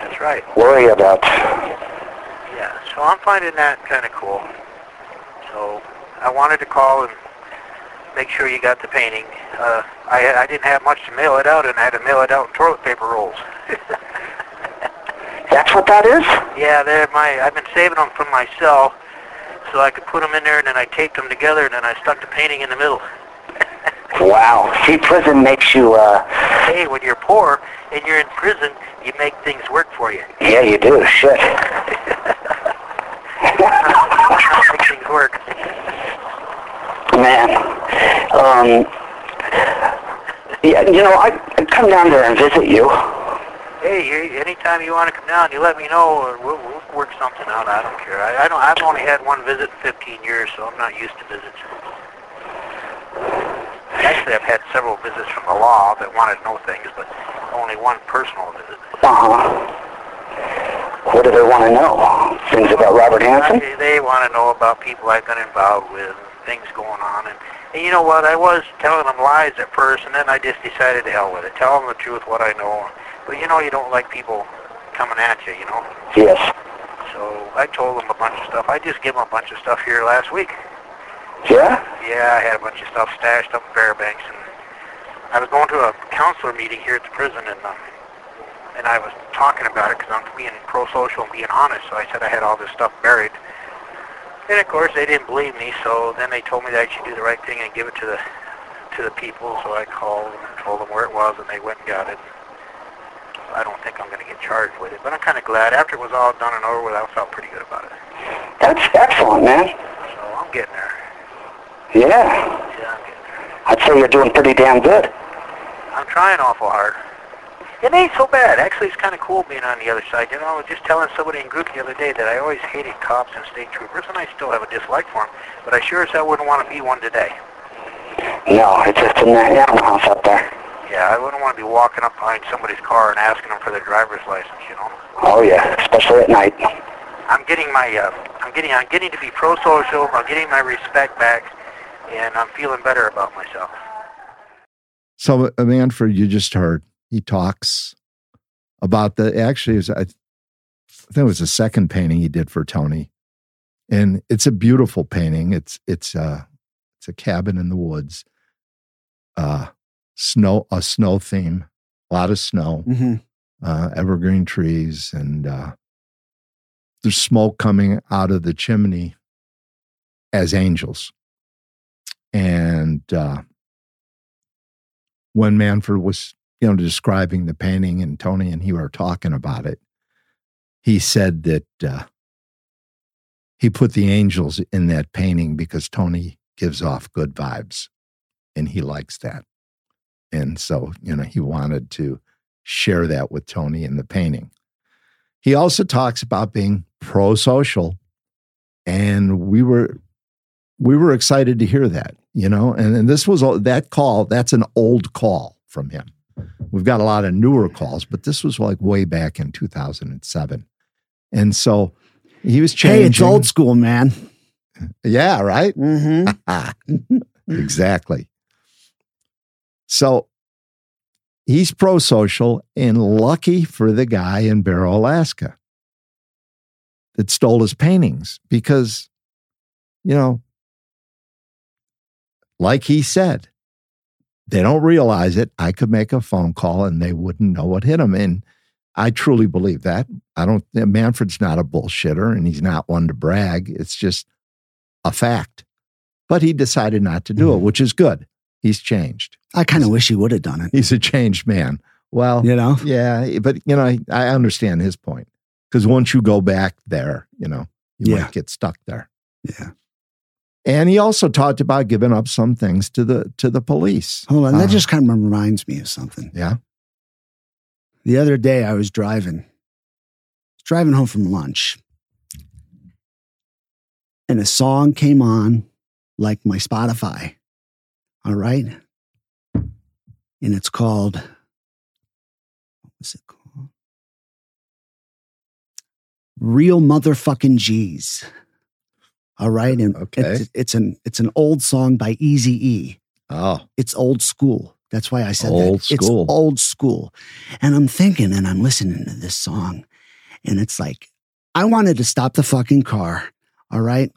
Speaker 5: That's right.
Speaker 4: worry about...
Speaker 5: Yeah, so I'm finding that kind of cool. So I wanted to call and make sure you got the painting. Uh, I, I didn't have much to mail it out, and I had to mail it out in toilet paper rolls.
Speaker 4: That's what that is?
Speaker 5: yeah, they're my. I've been saving them from my cell, so I could put them in there, and then I taped them together, and then I stuck the painting in the middle.
Speaker 4: Wow. See, prison makes you, uh...
Speaker 5: hey, when you're poor and you're in prison, you make things work for you.
Speaker 4: Yeah, you do. Shit.
Speaker 5: make things work.
Speaker 4: Man. Um... Yeah, you know, I, I'd come down there and visit you.
Speaker 5: Hey, anytime you want to come down, you let me know, or we'll, we'll work something out. I don't care. I, I don't. I've only had one visit in 15 years, so I'm not used to visits. Actually, I've had several visits from the law that wanted to know things, but only one personal visit.
Speaker 4: Uh-huh. What do they want to know? Things about Robert Hansen?
Speaker 5: They, they want to know about people I've been involved with, things going on, and, and you know what? I was telling them lies at first, and then I just decided to hell with it. Tell them the truth, what I know. But you know, you don't like people coming at you, you know.
Speaker 4: Yes.
Speaker 5: So I told them a bunch of stuff. I just gave them a bunch of stuff here last week.
Speaker 4: Yeah?
Speaker 5: Yeah, I had a bunch of stuff stashed up in Fairbanks, and I was going to a counselor meeting here at the prison, and um, and I was talking about it because I'm being pro-social and being honest. So I said I had all this stuff buried, and of course they didn't believe me. So then they told me that I should do the right thing and give it to the to the people. So I called and told them where it was, and they went and got it. I don't think I'm going to get charged with it, but I'm kind of glad. After it was all done and over with, I felt pretty good about it.
Speaker 4: That's excellent, man.
Speaker 5: So I'm getting there.
Speaker 4: Yeah.
Speaker 5: Yeah, I'm getting there.
Speaker 4: I'd say you're doing pretty damn good.
Speaker 5: I'm trying awful hard. It ain't so bad. Actually, it's kind of cool being on the other side. You know, I was just telling somebody in group the other day that I always hated cops and state troopers, and I still have a dislike for them. But I sure as hell wouldn't want to be one today.
Speaker 4: No, it's just in that animal house up there.
Speaker 5: Yeah, I wouldn't want to be walking up behind somebody's car and asking them for their driver's license. You know.
Speaker 4: Oh yeah, especially at night.
Speaker 5: I'm getting my, uh, I'm getting, I'm getting to be pro-social. I'm getting my respect back, and I'm feeling better about myself.
Speaker 1: So, uh, Manfred, you just heard he talks about the actually, it was, I think it was the second painting he did for Tony, and it's a beautiful painting. It's it's uh it's a cabin in the woods, uh, snow a snow theme, a lot of snow,
Speaker 3: Mm-hmm.
Speaker 1: uh, evergreen trees, and uh, there's smoke coming out of the chimney as angels. And uh, when Manfred was, you know, describing the painting, and Tony and he were talking about it, he said that uh, he put the angels in that painting because Tony gives off good vibes, and he likes that. And so, you know, he wanted to share that with Tony in the painting. He also talks about being pro-social, and we were we were excited to hear that, you know. And, and this was that call. That's an old call from him. We've got a lot of newer calls, but this was like way back in 2007, and so he was changing.
Speaker 3: Hey, it's old school, man.
Speaker 1: Yeah, right.
Speaker 3: Mm-hmm.
Speaker 1: exactly. So he's pro social and lucky for the guy in Barrow, Alaska that stole his paintings because, you know, like he said, they don't realize it. I could make a phone call and they wouldn't know what hit them. And I truly believe that. I don't, Manfred's not a bullshitter and he's not one to brag. It's just a fact. But he decided not to do it, mm-hmm. which is good. He's changed.
Speaker 3: I kind of wish he would have done it.
Speaker 1: He's a changed man. Well,
Speaker 3: You know?
Speaker 1: yeah, but you know, I, I understand his point because once you go back there, you know, you
Speaker 3: Yeah.
Speaker 1: might get stuck there.
Speaker 3: Yeah.
Speaker 1: And he also talked about giving up some things to the to the police.
Speaker 3: Hold on. That
Speaker 1: Uh,
Speaker 3: just kind of reminds me of something.
Speaker 1: yeah.
Speaker 3: The other day I was driving, driving home from lunch, and a song came on like my Spotify. All right. And it's called, what was it called? Real Motherfucking G's. All right. And
Speaker 1: Okay.
Speaker 3: it's, it's an it's an old song by Easy E
Speaker 1: Oh, ah.
Speaker 3: it's old school. That's why I said
Speaker 1: Old
Speaker 3: that.
Speaker 1: school.
Speaker 3: It's old school. And I'm thinking and I'm listening to this song, and it's like, I wanted to stop the fucking car. All right.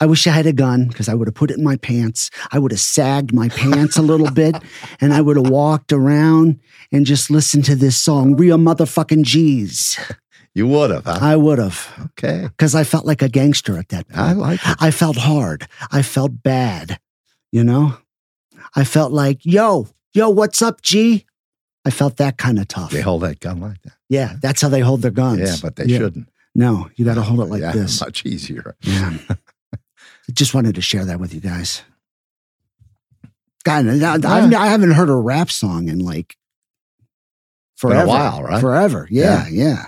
Speaker 3: I wish I had a gun because I would have put it in my pants. I would have sagged my pants a little bit and I would have walked around and just listened to this song, Real Motherfucking G's.
Speaker 1: You would have, huh?
Speaker 3: I would have
Speaker 1: okay.
Speaker 3: because I felt like a gangster at that point.
Speaker 1: I like it.
Speaker 3: I felt hard. I felt bad. You know, I felt like, yo, yo, what's up, G? I felt that kind of tough.
Speaker 1: They hold that gun like that.
Speaker 3: Yeah, that's how they hold their guns.
Speaker 1: Yeah, but they
Speaker 3: Yeah.
Speaker 1: shouldn't.
Speaker 3: No, you got to hold it like
Speaker 1: yeah,
Speaker 3: this.
Speaker 1: Much easier.
Speaker 3: Yeah. I just wanted to share that with you guys. God, I, I haven't heard a rap song in like
Speaker 1: Been a while, right?
Speaker 3: Forever. Yeah, yeah.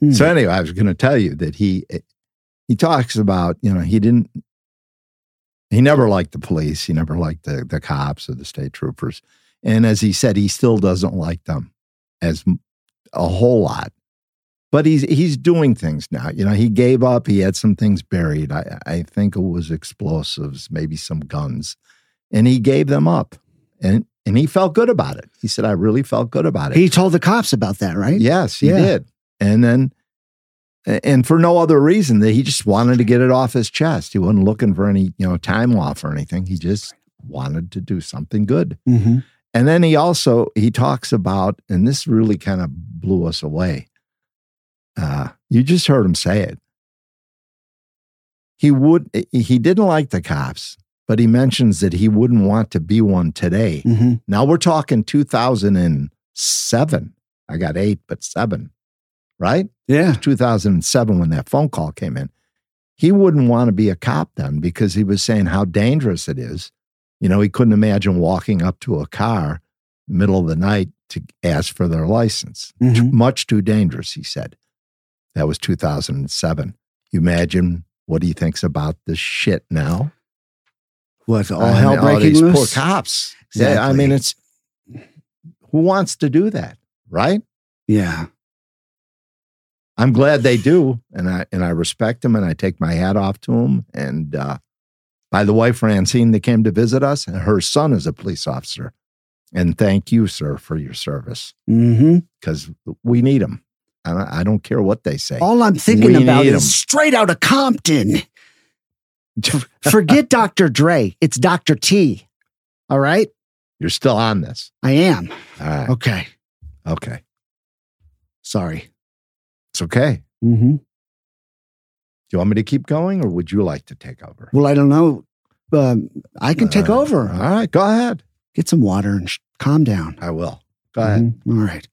Speaker 3: Hmm.
Speaker 1: So anyway, I was going to tell you that he he talks about you know he didn't he never liked the police, he never liked the the cops or the state troopers, and as he said, he still doesn't like them as a whole lot. But he's he's doing things now. You know, he gave up. He had some things buried. I I think it was explosives, maybe some guns, and he gave them up, and and he felt good about it. He said, "I really felt good about it."
Speaker 3: he told the cops about that, right?
Speaker 1: Yes, he
Speaker 3: Yeah.
Speaker 1: did. And then, and for no other reason that he just wanted to get it off his chest. He wasn't looking for any, you know, time off or anything. He just wanted to do something good.
Speaker 3: Mm-hmm.
Speaker 1: And then he also he talks about, and this really kind of blew us away. Uh, you just heard him say it. He would he didn't like the cops, but he mentions that he wouldn't want to be one today.
Speaker 3: Mm-hmm.
Speaker 1: Now we're talking 2007. I got eight, but seven, right?
Speaker 3: Yeah.
Speaker 1: 2007 when that phone call came in. He wouldn't want to be a cop then because he was saying how dangerous it is. You know, he couldn't imagine walking up to a car middle of the night to ask for their license.
Speaker 3: Mhm.
Speaker 1: Much too dangerous, he said. That was 2007. You imagine what he thinks about this shit now?
Speaker 3: What all
Speaker 1: I
Speaker 3: hell
Speaker 1: mean, all
Speaker 3: breaking
Speaker 1: these
Speaker 3: loose?
Speaker 1: poor cops. Yeah, I mean, it's who wants to do that, right?
Speaker 3: Yeah.
Speaker 1: I'm glad they do, and I and I respect them, and I take my hat off to them. And uh, by the way, Francine that came to visit us, and her son is a police officer. And thank you, sir, for your service
Speaker 3: Mm-hmm.
Speaker 1: because we need them. I don't, I don't care what they say.
Speaker 3: All I'm thinking
Speaker 1: We
Speaker 3: about
Speaker 1: is
Speaker 3: is
Speaker 1: 'em.
Speaker 3: straight out of Compton. Forget Dr. Dre. It's Dr. T. All right.
Speaker 1: You're still on this.
Speaker 3: I am.
Speaker 1: All right.
Speaker 3: Okay.
Speaker 1: Okay.
Speaker 3: Sorry.
Speaker 1: It's okay.
Speaker 3: Mm-hmm.
Speaker 1: Do you want me to keep going or would you like to take over?
Speaker 3: Well, I don't know. Um, I can take over.
Speaker 1: All right. Go ahead.
Speaker 3: Get some water and sh- calm down.
Speaker 1: I will. Go ahead.
Speaker 3: Mhm. All right.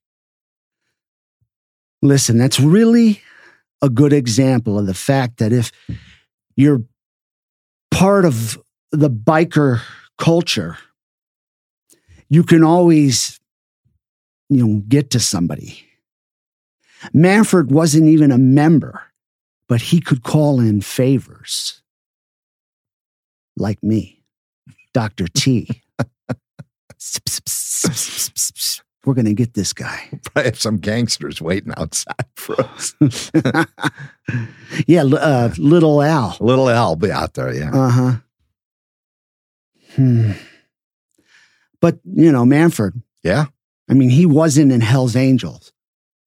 Speaker 3: Listen, that's really a good example of the fact that if you're part of the biker culture, you can always, you know, get to somebody. Manfred wasn't even a member, but he could call in favors. Like me, Dr. T. We're going to get this guy.
Speaker 1: Probably have some gangsters waiting outside for us.
Speaker 3: yeah, uh, little Al.
Speaker 1: Little Al will be out there. Yeah.
Speaker 3: Uh huh. Hmm. But you know, Manfred.
Speaker 1: Yeah.
Speaker 3: I mean, he wasn't in Hell's Angels.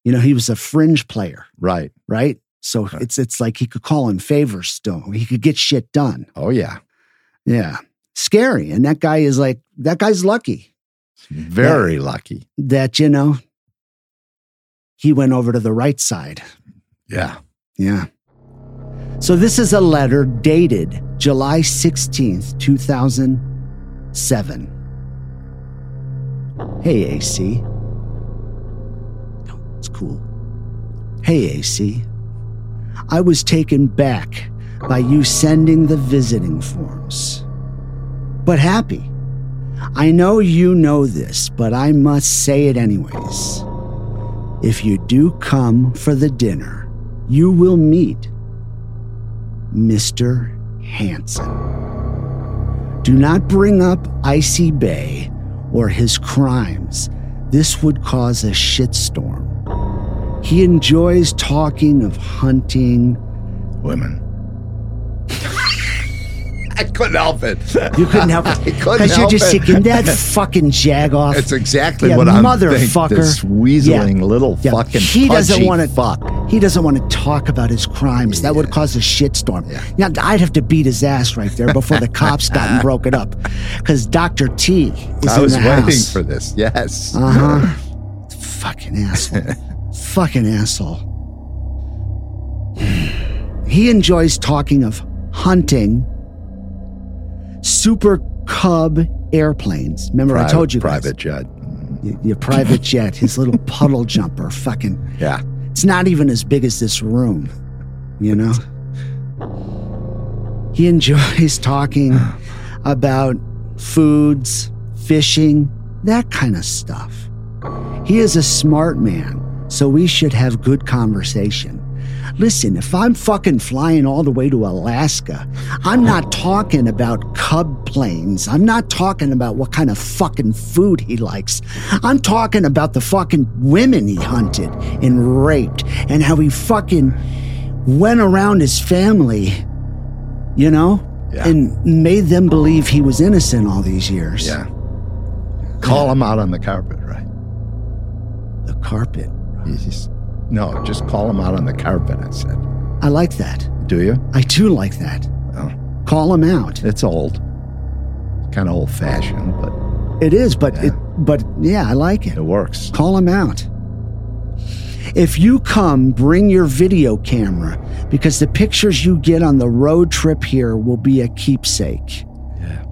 Speaker 3: You know, he was a fringe player,
Speaker 1: Right.
Speaker 3: right? So
Speaker 1: Right.
Speaker 3: it's it's like he could call in favors still. He could get shit done.
Speaker 1: Oh, yeah.
Speaker 3: Yeah, scary. And that guy is like that guy's lucky
Speaker 1: Very lucky.
Speaker 3: that you know he went over to the right side.
Speaker 1: Yeah.
Speaker 3: Yeah. So this is a letter dated July 16th, 2007. Hey, AC. Cool. Hey, AC. I was taken back by you sending the visiting forms, but happy. I know you know this, but I must say it anyways. If you do come for the dinner, you will meet Mr. Hansen. Do not bring up Icy Bay or his crimes. This would cause a shitstorm. He enjoys talking of hunting.
Speaker 1: Women. I couldn't help it.
Speaker 3: You couldn't help it
Speaker 1: I couldn't
Speaker 3: because you're just
Speaker 1: it.
Speaker 3: thinking that fucking jag off.
Speaker 1: It's exactly
Speaker 3: Yeah,
Speaker 1: what I'm
Speaker 3: motherfucker.
Speaker 1: This weaseling little
Speaker 3: Yeah,
Speaker 1: fucking
Speaker 3: he doesn't want to
Speaker 1: fuck.
Speaker 3: He doesn't want to talk about his crimes. That would cause a shitstorm.
Speaker 1: Yeah.
Speaker 3: Now I'd have to beat his ass right there before the cops got and broke it up, because Doctor T is
Speaker 1: I
Speaker 3: in
Speaker 1: was
Speaker 3: the
Speaker 1: waiting
Speaker 3: house.
Speaker 1: for this. Yes.
Speaker 3: Uh huh. Fucking asshole. Fucking asshole. he enjoys talking of hunting super cub airplanes. Remember, I told you guys.
Speaker 1: Private jet.
Speaker 3: Y- Your private jet, his little puddle jumper, fucking.
Speaker 1: Yeah.
Speaker 3: It's not even as big as this room, you know? He enjoys talking about foods, fishing, that kind of stuff. He is a smart man, so we should have good conversation. Listen, if I'm fucking flying all the way to Alaska, I'm not talking about cub planes. I'm not talking about what kind of fucking food he likes. I'm talking about the fucking women he hunted and raped and how he fucking went around his family, you know,
Speaker 1: Yeah.
Speaker 3: and made them believe he was innocent all these years.
Speaker 1: Yeah. Call him out on the carpet, right?
Speaker 3: The carpet.
Speaker 1: No, just call him out on the carpet, I said.
Speaker 3: I like that.
Speaker 1: Do you?
Speaker 3: I do like that.
Speaker 1: Oh,
Speaker 3: Call him out.
Speaker 1: it's old. Kind of old fashioned, but
Speaker 3: It is, but
Speaker 1: Yeah.
Speaker 3: it but yeah, I like it.
Speaker 1: it works.
Speaker 3: Call him out. If you come, bring your video camera because the pictures you get on the road trip here will be a keepsake.
Speaker 1: Yeah.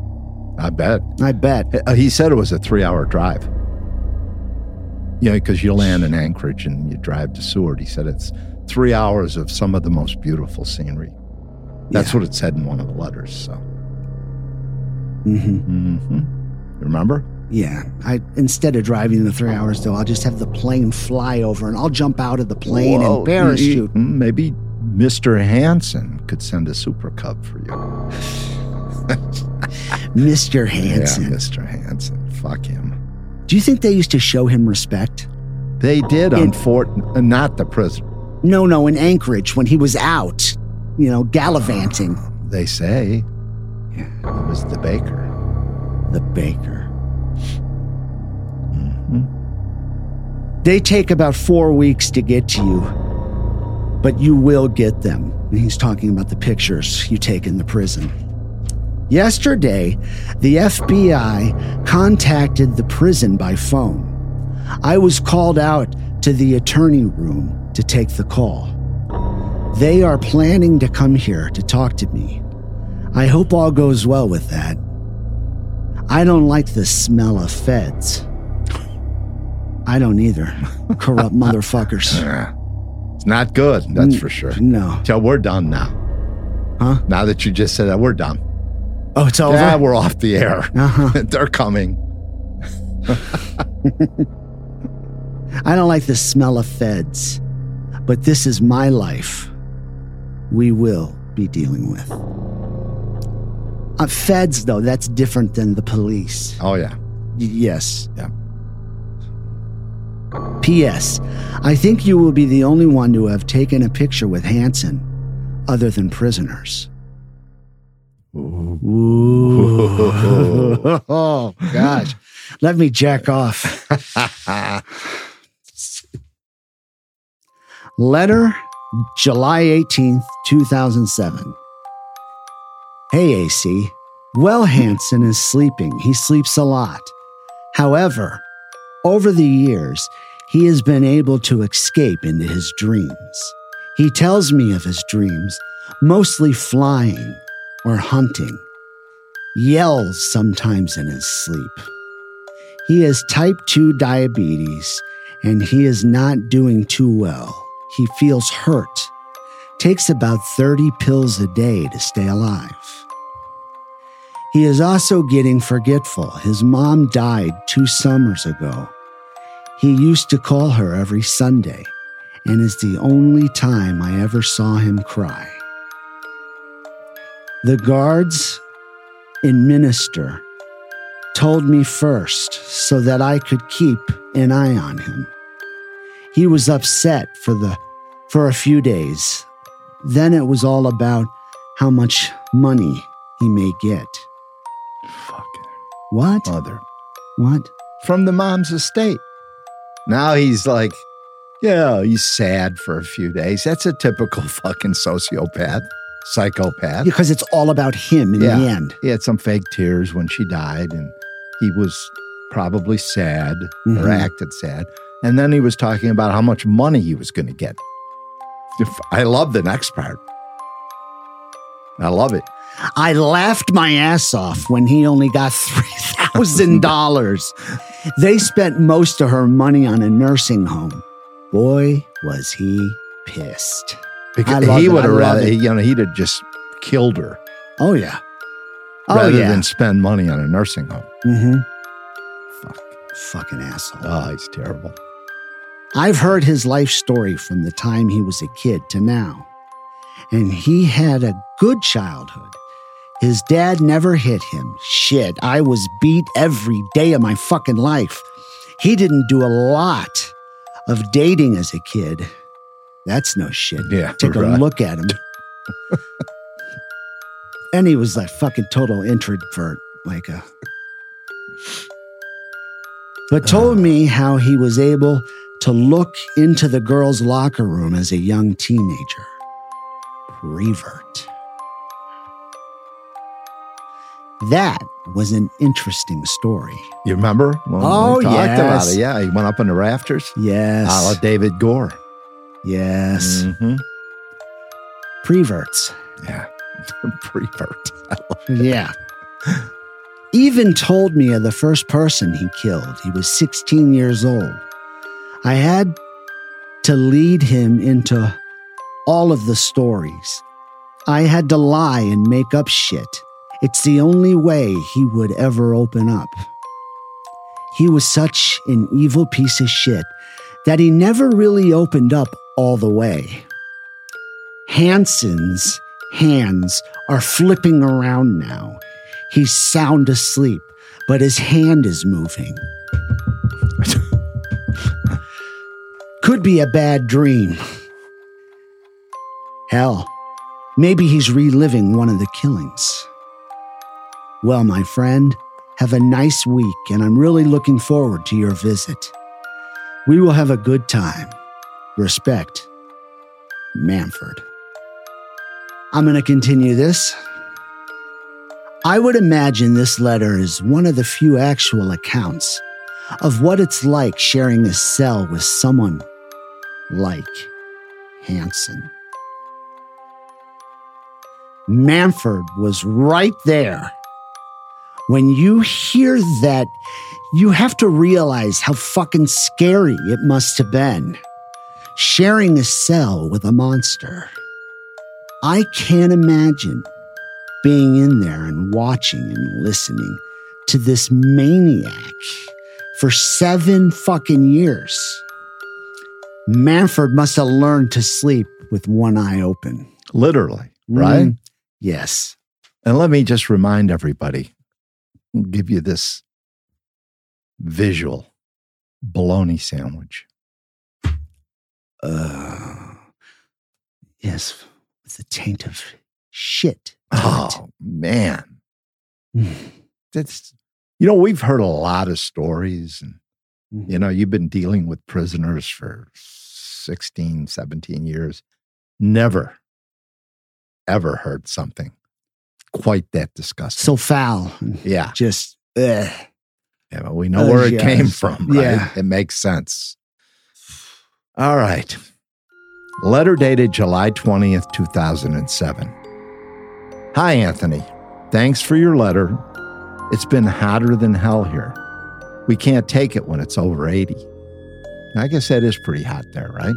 Speaker 1: I bet.
Speaker 3: I bet.
Speaker 1: Uh, He said it was a three hour drive. Yeah, because you land in Anchorage and you drive to Seward. He said it's three hours of some of the most beautiful scenery. That's
Speaker 3: Yeah.
Speaker 1: what it said in one of the letters. So,
Speaker 3: hmm
Speaker 1: hmm remember?
Speaker 3: Yeah. I instead of driving the three hours though, I'll just have the plane fly over and I'll jump out of the plane
Speaker 1: Whoa,
Speaker 3: and parachute.
Speaker 1: mm, Maybe Mr. Hansen could send a super cub for you.
Speaker 3: Mr.
Speaker 1: Yeah,
Speaker 3: Hansen.
Speaker 1: Mr. Hansen. Fuck him.
Speaker 3: Do you think they used to show him respect?
Speaker 1: They did
Speaker 3: In-
Speaker 1: on Fort, uh, not the prison.
Speaker 3: No, no, in Anchorage when he was out, you know, gallivanting.
Speaker 1: They say it was the baker.
Speaker 3: The baker.
Speaker 1: Mm-hmm.
Speaker 3: They take about four weeks to get to you, but you will get them. And he's talking about the pictures you take in the prison. Yesterday, the FBI contacted the prison by phone. I was called out to the attorney room to take the call. They are planning to come here to talk to me. I hope all goes well with that. I don't like the smell of feds. I don't either. Corrupt motherfuckers.
Speaker 1: Yeah. It's not good, that's
Speaker 3: Mm.
Speaker 1: for sure.
Speaker 3: No.
Speaker 1: So we're done now.
Speaker 3: Huh?
Speaker 1: Now that you just said that, we're done.
Speaker 3: Oh, it's over?
Speaker 1: Yeah, we're off the air.
Speaker 3: Uh-huh.
Speaker 1: They're coming.
Speaker 3: I don't like the smell of feds, but this is my life. We will be dealing with. Uh, feds, though, that's different than the police.
Speaker 1: Oh, yeah.
Speaker 3: Y- yes.
Speaker 1: Yeah.
Speaker 3: P.S. I think you will be the only one to have taken a picture with Hansen, other than prisoners. Ooh. oh, gosh. Let me jack off. Letter, July 18th, 2007. Hey, AC. Well, Hansen is sleeping. He sleeps a lot. However, over the years, he has been able to escape into his dreams. He tells me of his dreams, mostly flying or hunting. Yells sometimes in his sleep. He has type 2 diabetes and he is not doing too well. He feels hurt. Takes about 30 pills a day to stay alive. He is also getting forgetful. His mom died two summers ago. He used to call her every Sunday, and is the only time I ever saw him cry. The guards in Minister told me first so that I could keep an eye on him. He was upset for the for a few days. Then it was all about how much money he may get.
Speaker 1: Fucking
Speaker 3: What?
Speaker 1: mother.
Speaker 3: What?
Speaker 1: From the mom's estate. Now he's like, yeah, he's sad for a few days. That's a typical fucking sociopath, psychopath.
Speaker 3: Because it's all about him in
Speaker 1: Yeah.
Speaker 3: the end.
Speaker 1: He had some fake tears when she died, and he was probably sad or
Speaker 3: Mhm.
Speaker 1: acted sad. And then he was talking about how much money he was going to get. I love the next part. I love it.
Speaker 3: I laughed my ass off when he only got $3,000. they spent most of her money on a nursing home. Boy, was he pissed.
Speaker 1: Because he would have rather,
Speaker 3: it.
Speaker 1: you know, he'd have just killed her
Speaker 3: Oh, yeah. Oh,
Speaker 1: rather
Speaker 3: yeah.
Speaker 1: than spend money on a nursing home.
Speaker 3: mm-hmm.
Speaker 1: Fuck.
Speaker 3: Fucking asshole.
Speaker 1: Oh, he's terrible.
Speaker 3: I've heard his life story from the time he was a kid to now. And he had a good childhood. His dad never hit him. Shit, I was beat every day of my fucking life. He didn't do a lot of dating as a kid. That's no shit.
Speaker 1: Yeah,
Speaker 3: Take a look at him. and he was like fucking total introvert, like a. But told uh. me how he was able to look into the girls' locker room as a young teenager. Revert. That was an interesting story.
Speaker 1: You remember? When
Speaker 3: Oh,
Speaker 1: we talked about it. Yeah, he went up in the rafters.
Speaker 3: Yes.
Speaker 1: A la David Gore.
Speaker 3: Yes.
Speaker 1: Mm-hmm.
Speaker 3: Preverts.
Speaker 1: Yeah. Prevert.
Speaker 3: Yeah. Even told me of the first person he killed. He was 16 years old. I had to lead him into all of the stories. I had to lie and make up shit. It's the only way he would ever open up. He was such an evil piece of shit that he never really opened up all the way. Hansen's hands are flipping around now. He's sound asleep, but his hand is moving. Could be a bad dream. Hell, maybe he's reliving one of the killings. Well, my friend, have a nice week, and I'm really looking forward to your visit. We will have a good time. Respect, Manfred. I'm going to continue this. I would imagine this letter is one of the few actual accounts of what it's like sharing a cell with someone like Hansen. Manfred was right there. When you hear that, you have to realize how fucking scary it must have been. Sharing a cell with a monster. I can't imagine being in there and watching and listening to this maniac for seven fucking years. Manfred must have learned to sleep with one eye open.
Speaker 1: Literally, right?
Speaker 3: Mm, yes.
Speaker 1: And let me just remind everybody, give you this visual bologna sandwich.
Speaker 3: Uh, yes, with the taint of shit. it.
Speaker 1: Oh, man.
Speaker 3: Mm.
Speaker 1: That's, you know, we've heard a lot of stories and
Speaker 3: Mhm.
Speaker 1: You know, you've been dealing with prisoners for 16, 17 years. Never, ever heard something quite that disgusting.
Speaker 3: So foul.
Speaker 1: yeah.
Speaker 3: Just, ugh.
Speaker 1: Yeah, but we know
Speaker 3: Oh,
Speaker 1: where it
Speaker 3: yes.
Speaker 1: came from, right?
Speaker 3: Yeah.
Speaker 1: It makes sense. All right. Letter dated July 20th, 2007. Hi, Anthony. Thanks for your letter. It's been hotter than hell here. We can't take it when it's over 80. I guess that is pretty hot there, right?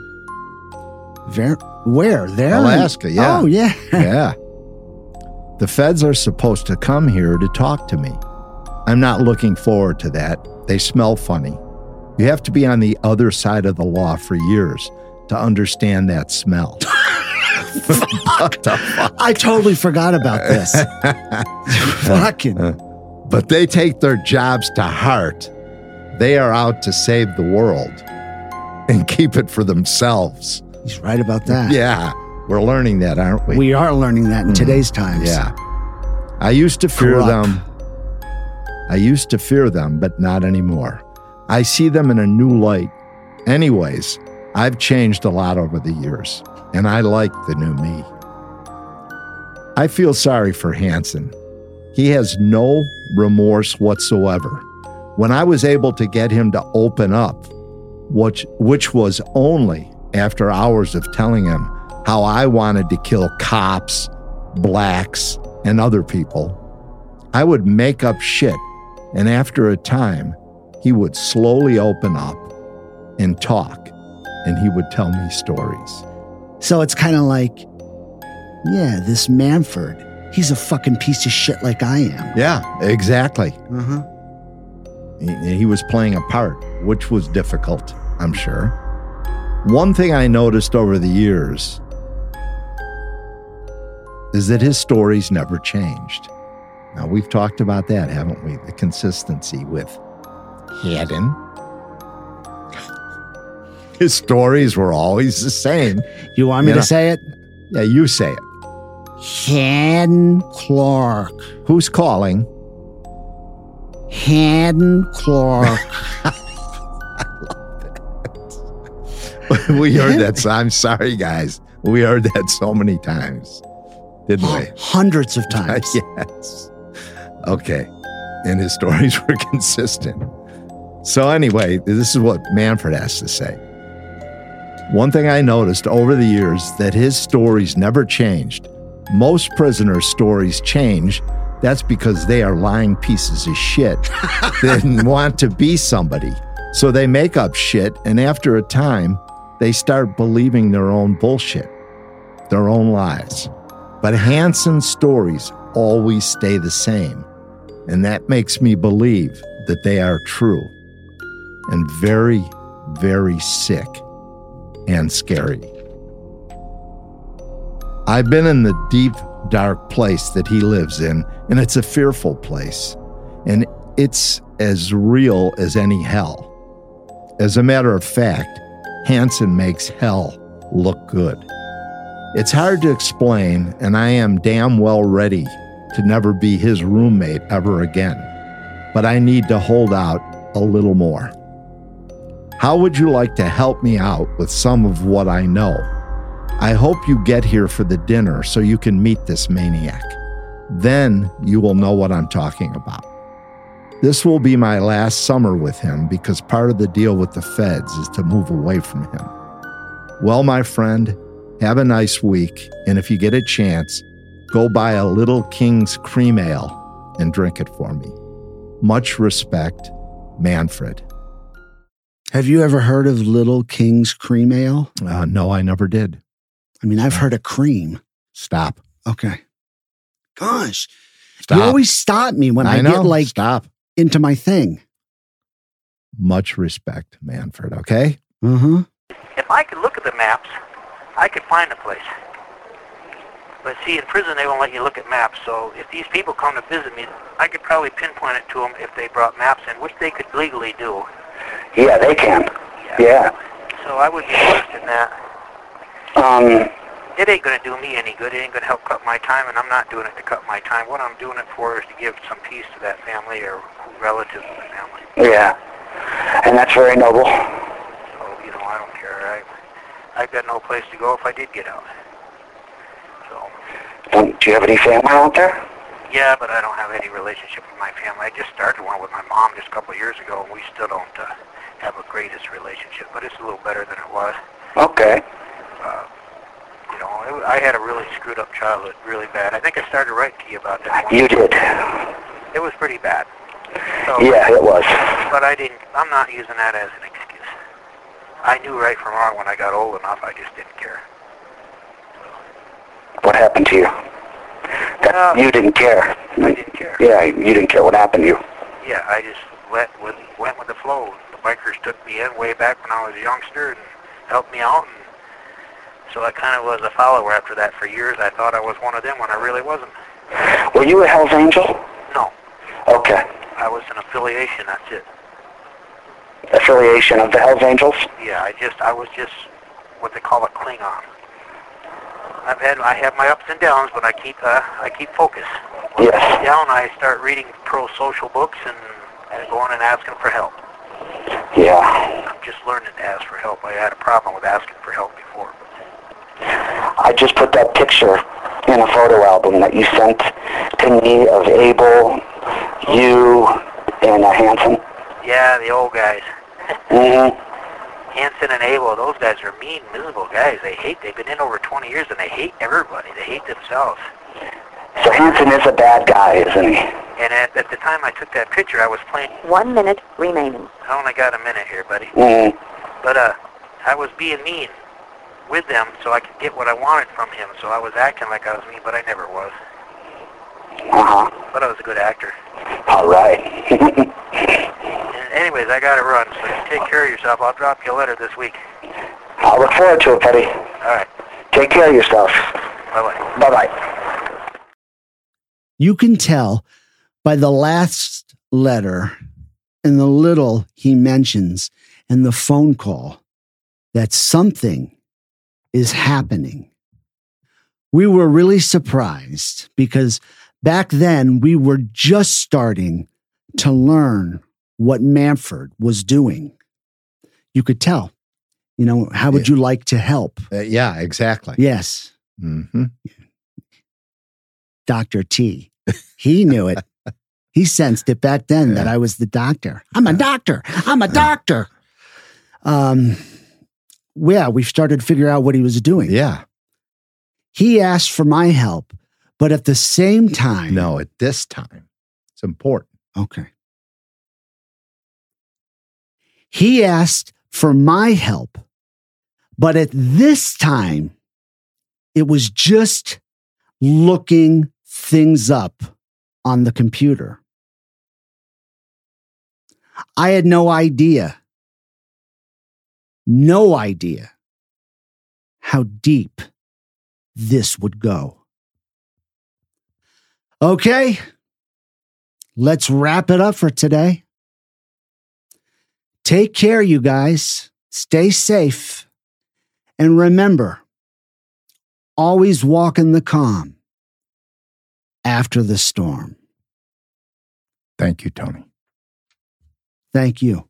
Speaker 3: Ver- where? There?
Speaker 1: Alaska, yeah.
Speaker 3: Oh, yeah.
Speaker 1: yeah. The feds are supposed to come here to talk to me. I'm not looking forward to that. They smell funny. You have to be on the other side of the law for years to understand that smell. The fuck?
Speaker 3: I totally forgot about this. Fucking.
Speaker 1: But they take their jobs to heart. They are out to save the world and keep it for themselves.
Speaker 3: He's right about that.
Speaker 1: Yeah, we're learning that, aren't we?
Speaker 3: We are learning that in mm-hmm. today's times.
Speaker 1: Yeah. I used to fear
Speaker 3: Corrupt.
Speaker 1: them. I used to fear them, but not anymore. I see them in a new light. Anyways, I've changed a lot over the years, and I like the new me. I feel sorry for Hansen. He has no remorse whatsoever. When I was able to get him to open up, which, which was only after hours of telling him how I wanted to kill cops, blacks, and other people, I would make up shit. And after a time, he would slowly open up and talk, and he would tell me stories.
Speaker 3: So it's kind of like, yeah, this Manfred, he's a fucking piece of shit like I am.
Speaker 1: Yeah, exactly.
Speaker 3: Uh-huh.
Speaker 1: He, he was playing a part, which was difficult, I'm sure. One thing I noticed over the years is that his stories never changed. Now, we've talked about that, haven't we? The consistency with Hadden. His stories were always the same.
Speaker 3: You want me
Speaker 1: You
Speaker 3: to
Speaker 1: know-
Speaker 3: say it?
Speaker 1: Yeah, you say it.
Speaker 3: Hadden Clark.
Speaker 1: Who's calling?
Speaker 3: Hadden Clark.
Speaker 1: we heard that. So I'm sorry, guys. We heard that so many times, didn't we?
Speaker 3: Hundreds of times.
Speaker 1: yes. Okay. And his stories were consistent. So, anyway, this is what Manfred has to say. One thing I noticed over the years that his stories never changed. Most prisoners' stories change. That's because they are lying pieces of shit that want to be somebody. So they make up shit, and after a time, they start believing their own bullshit, their own lies. But Hansen's stories always stay the same. And that makes me believe that they are true and very, very sick and scary. I've been in the deep, dark place that he lives in, and it's a fearful place. And it's as real as any hell. As a matter of fact, Hansen makes hell look good. It's hard to explain, and I am damn well ready to never be his roommate ever again. But I need to hold out a little more. How would you like to help me out with some of what I know? I hope you get here for the dinner so you can meet this maniac. Then you will know what I'm talking about. This will be my last summer with him because part of the deal with the feds is to move away from him. Well, my friend, have a nice week, and if you get a chance, go buy a Little King's Cream Ale and drink it for me. Much respect, Manfred.
Speaker 3: Have you ever heard of Little King's Cream Ale?
Speaker 1: Uh, no, I never did.
Speaker 3: I mean, I've heard of cream.
Speaker 1: Stop.
Speaker 3: Okay. Gosh,
Speaker 1: Stop.
Speaker 3: you always stop me when I,
Speaker 1: I know.
Speaker 3: get like
Speaker 1: Stop.
Speaker 3: into my thing.
Speaker 1: Much respect, Manfred. Okay.
Speaker 3: Uh huh.
Speaker 5: If I could look at the maps, I could find a place. But see, in prison they won't let you look at maps. So if these people come to visit me, I could probably pinpoint it to them if they brought maps in, which they could legally do.
Speaker 4: Yeah, they can. Yeah.
Speaker 5: So I would be interested in that.
Speaker 4: Um,
Speaker 5: It ain't going to do me any good. It ain't going to help cut my time, and I'm not doing it to cut my time. What I'm doing it for is to give some peace to that family or relatives of the family.
Speaker 4: yeah. And that's very noble.
Speaker 5: So, you know, I don't care. I, I've got no place to go if I did get out. So,
Speaker 4: Um, do you have any family out there?
Speaker 5: yeah, but I don't have any relationship with my family. I just started one with my mom just a couple of years ago, and we still don't uh, have a greatest relationship, but it's a little better than it was.
Speaker 4: Okay.
Speaker 5: Uh, you know, it, I had a really screwed up childhood, really bad. I think I started writing to you about that.
Speaker 4: You did.
Speaker 5: It was pretty bad. So,
Speaker 4: Yeah, it was.
Speaker 5: But I didn't. I'm not using that as an excuse. I knew right from wrong when I got old enough. I just didn't care.
Speaker 4: What happened to you? That,
Speaker 5: Uh,
Speaker 4: you didn't care.
Speaker 5: I didn't care.
Speaker 4: Yeah, you didn't care what happened to you.
Speaker 5: Yeah, I just went with went with the flow. Bikers took me in way back when I was a youngster and helped me out, and so I kind of was a follower after that for years. I thought I was one of them when I really wasn't.
Speaker 4: Were you a Hell's Angel?
Speaker 5: No,
Speaker 4: Okay.
Speaker 5: I was an affiliation. That's it.
Speaker 4: Affiliation of the Hell's Angels?
Speaker 5: Yeah, I just I was just what they call a Klingon. I've had I have my ups and downs, but I keep uh, I keep focus. When
Speaker 4: Yes.
Speaker 5: I down, I start reading pro-social books and, and going and asking for help.
Speaker 4: Yeah.
Speaker 5: I'm just learning to ask for help. I had a problem with asking for help before.
Speaker 4: I just put that picture in a photo album that you sent to me of Abel, you, and uh, Hansen.
Speaker 5: Yeah, the old guys.
Speaker 4: Mm-hmm.
Speaker 5: Hansen and Abel, those guys are mean, miserable guys. They hate, they've been in over 20 years and they hate everybody. They hate themselves.
Speaker 4: So Hansen is a bad guy, isn't he?
Speaker 5: And at, at the time I took that picture, I was playing,
Speaker 6: One minute remaining.
Speaker 5: I only got a minute here, buddy.
Speaker 4: Mm-hmm.
Speaker 5: But uh, I was being mean with them so I could get what I wanted from him. So I was acting like I was mean, but I never was.
Speaker 4: Uh-huh.
Speaker 5: But I was a good actor.
Speaker 4: All right.
Speaker 5: And anyways, I got to run, so you take care of yourself. I'll drop you a letter this week.
Speaker 4: I'll look forward to it, buddy.
Speaker 5: All right.
Speaker 4: Take care of yourself.
Speaker 5: Bye-bye.
Speaker 4: Bye-bye.
Speaker 3: You can tell by the last letter and the little he mentions and the phone call that something is happening. We were really surprised because back then we were just starting to learn what Manfred was doing. You could tell. You know, how would you like to help?
Speaker 1: Uh, yeah, exactly.
Speaker 3: Yes,
Speaker 1: hmm
Speaker 3: Dr. T. He knew it. He sensed it back then that I was the doctor. I'm a doctor. I'm a doctor. Um, yeah, we started to figure out what he was doing.
Speaker 1: Yeah.
Speaker 3: He asked for my help, but at the same time,
Speaker 1: No, at this time, it's important.
Speaker 3: Okay. He asked for my help, but at this time, it was just looking things up on the computer. I had no idea, no idea how deep this would go. Okay, let's wrap it up for today. Take care, you guys. Stay safe. And remember, always walk in the calm after the storm.
Speaker 1: Thank you, Tony.
Speaker 3: Thank you.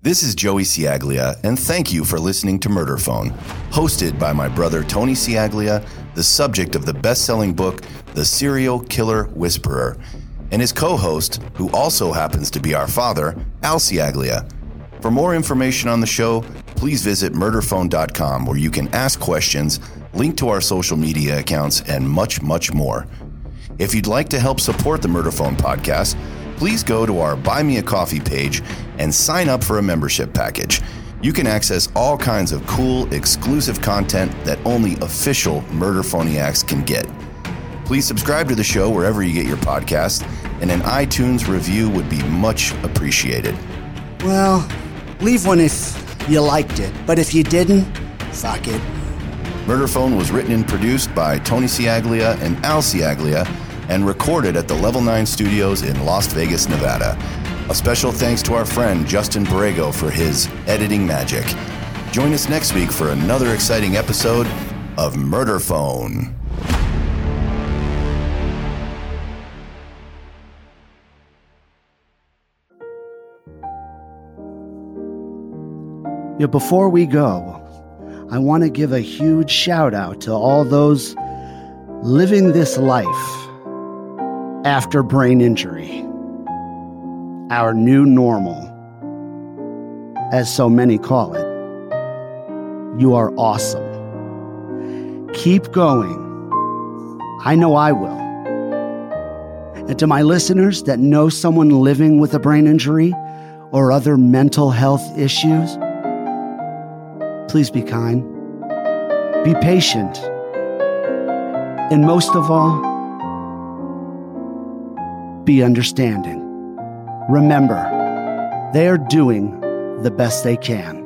Speaker 2: This is Joey Ciaglia, and thank you for listening to Murder Phone, hosted by my brother Tony Ciaglia, the subject of the best selling book, The Serial Killer Whisperer, and his co host, who also happens to be our father, Al Ciaglia. For more information on the show, please visit murderphone.com where you can ask questions, link to our social media accounts, and much, much more. If you'd like to help support the Murder Phone podcast, please go to our Buy Me a Coffee page and sign up for a membership package. You can access all kinds of cool, exclusive content that only official Murder Phoniacs can get. Please subscribe to the show wherever you get your podcast, and an iTunes review would be much appreciated.
Speaker 3: Well, leave one if you liked it, but if you didn't, fuck it.
Speaker 2: Murder Phone was written and produced by Tony Ciaglia and Al Ciaglia and recorded at the Level 9 Studios in Las Vegas, Nevada. A special thanks to our friend Justin Borrego for his editing magic. Join us next week for another exciting episode of Murder Phone.
Speaker 3: Yeah, before we go, I want to give a huge shout out to all those living this life after brain injury. Our new normal, as so many call it. You are awesome. Keep going. I know I will. And to my listeners that know someone living with a brain injury or other mental health issues, please be kind, be patient, and most of all, be understanding. Remember, they are doing the best they can.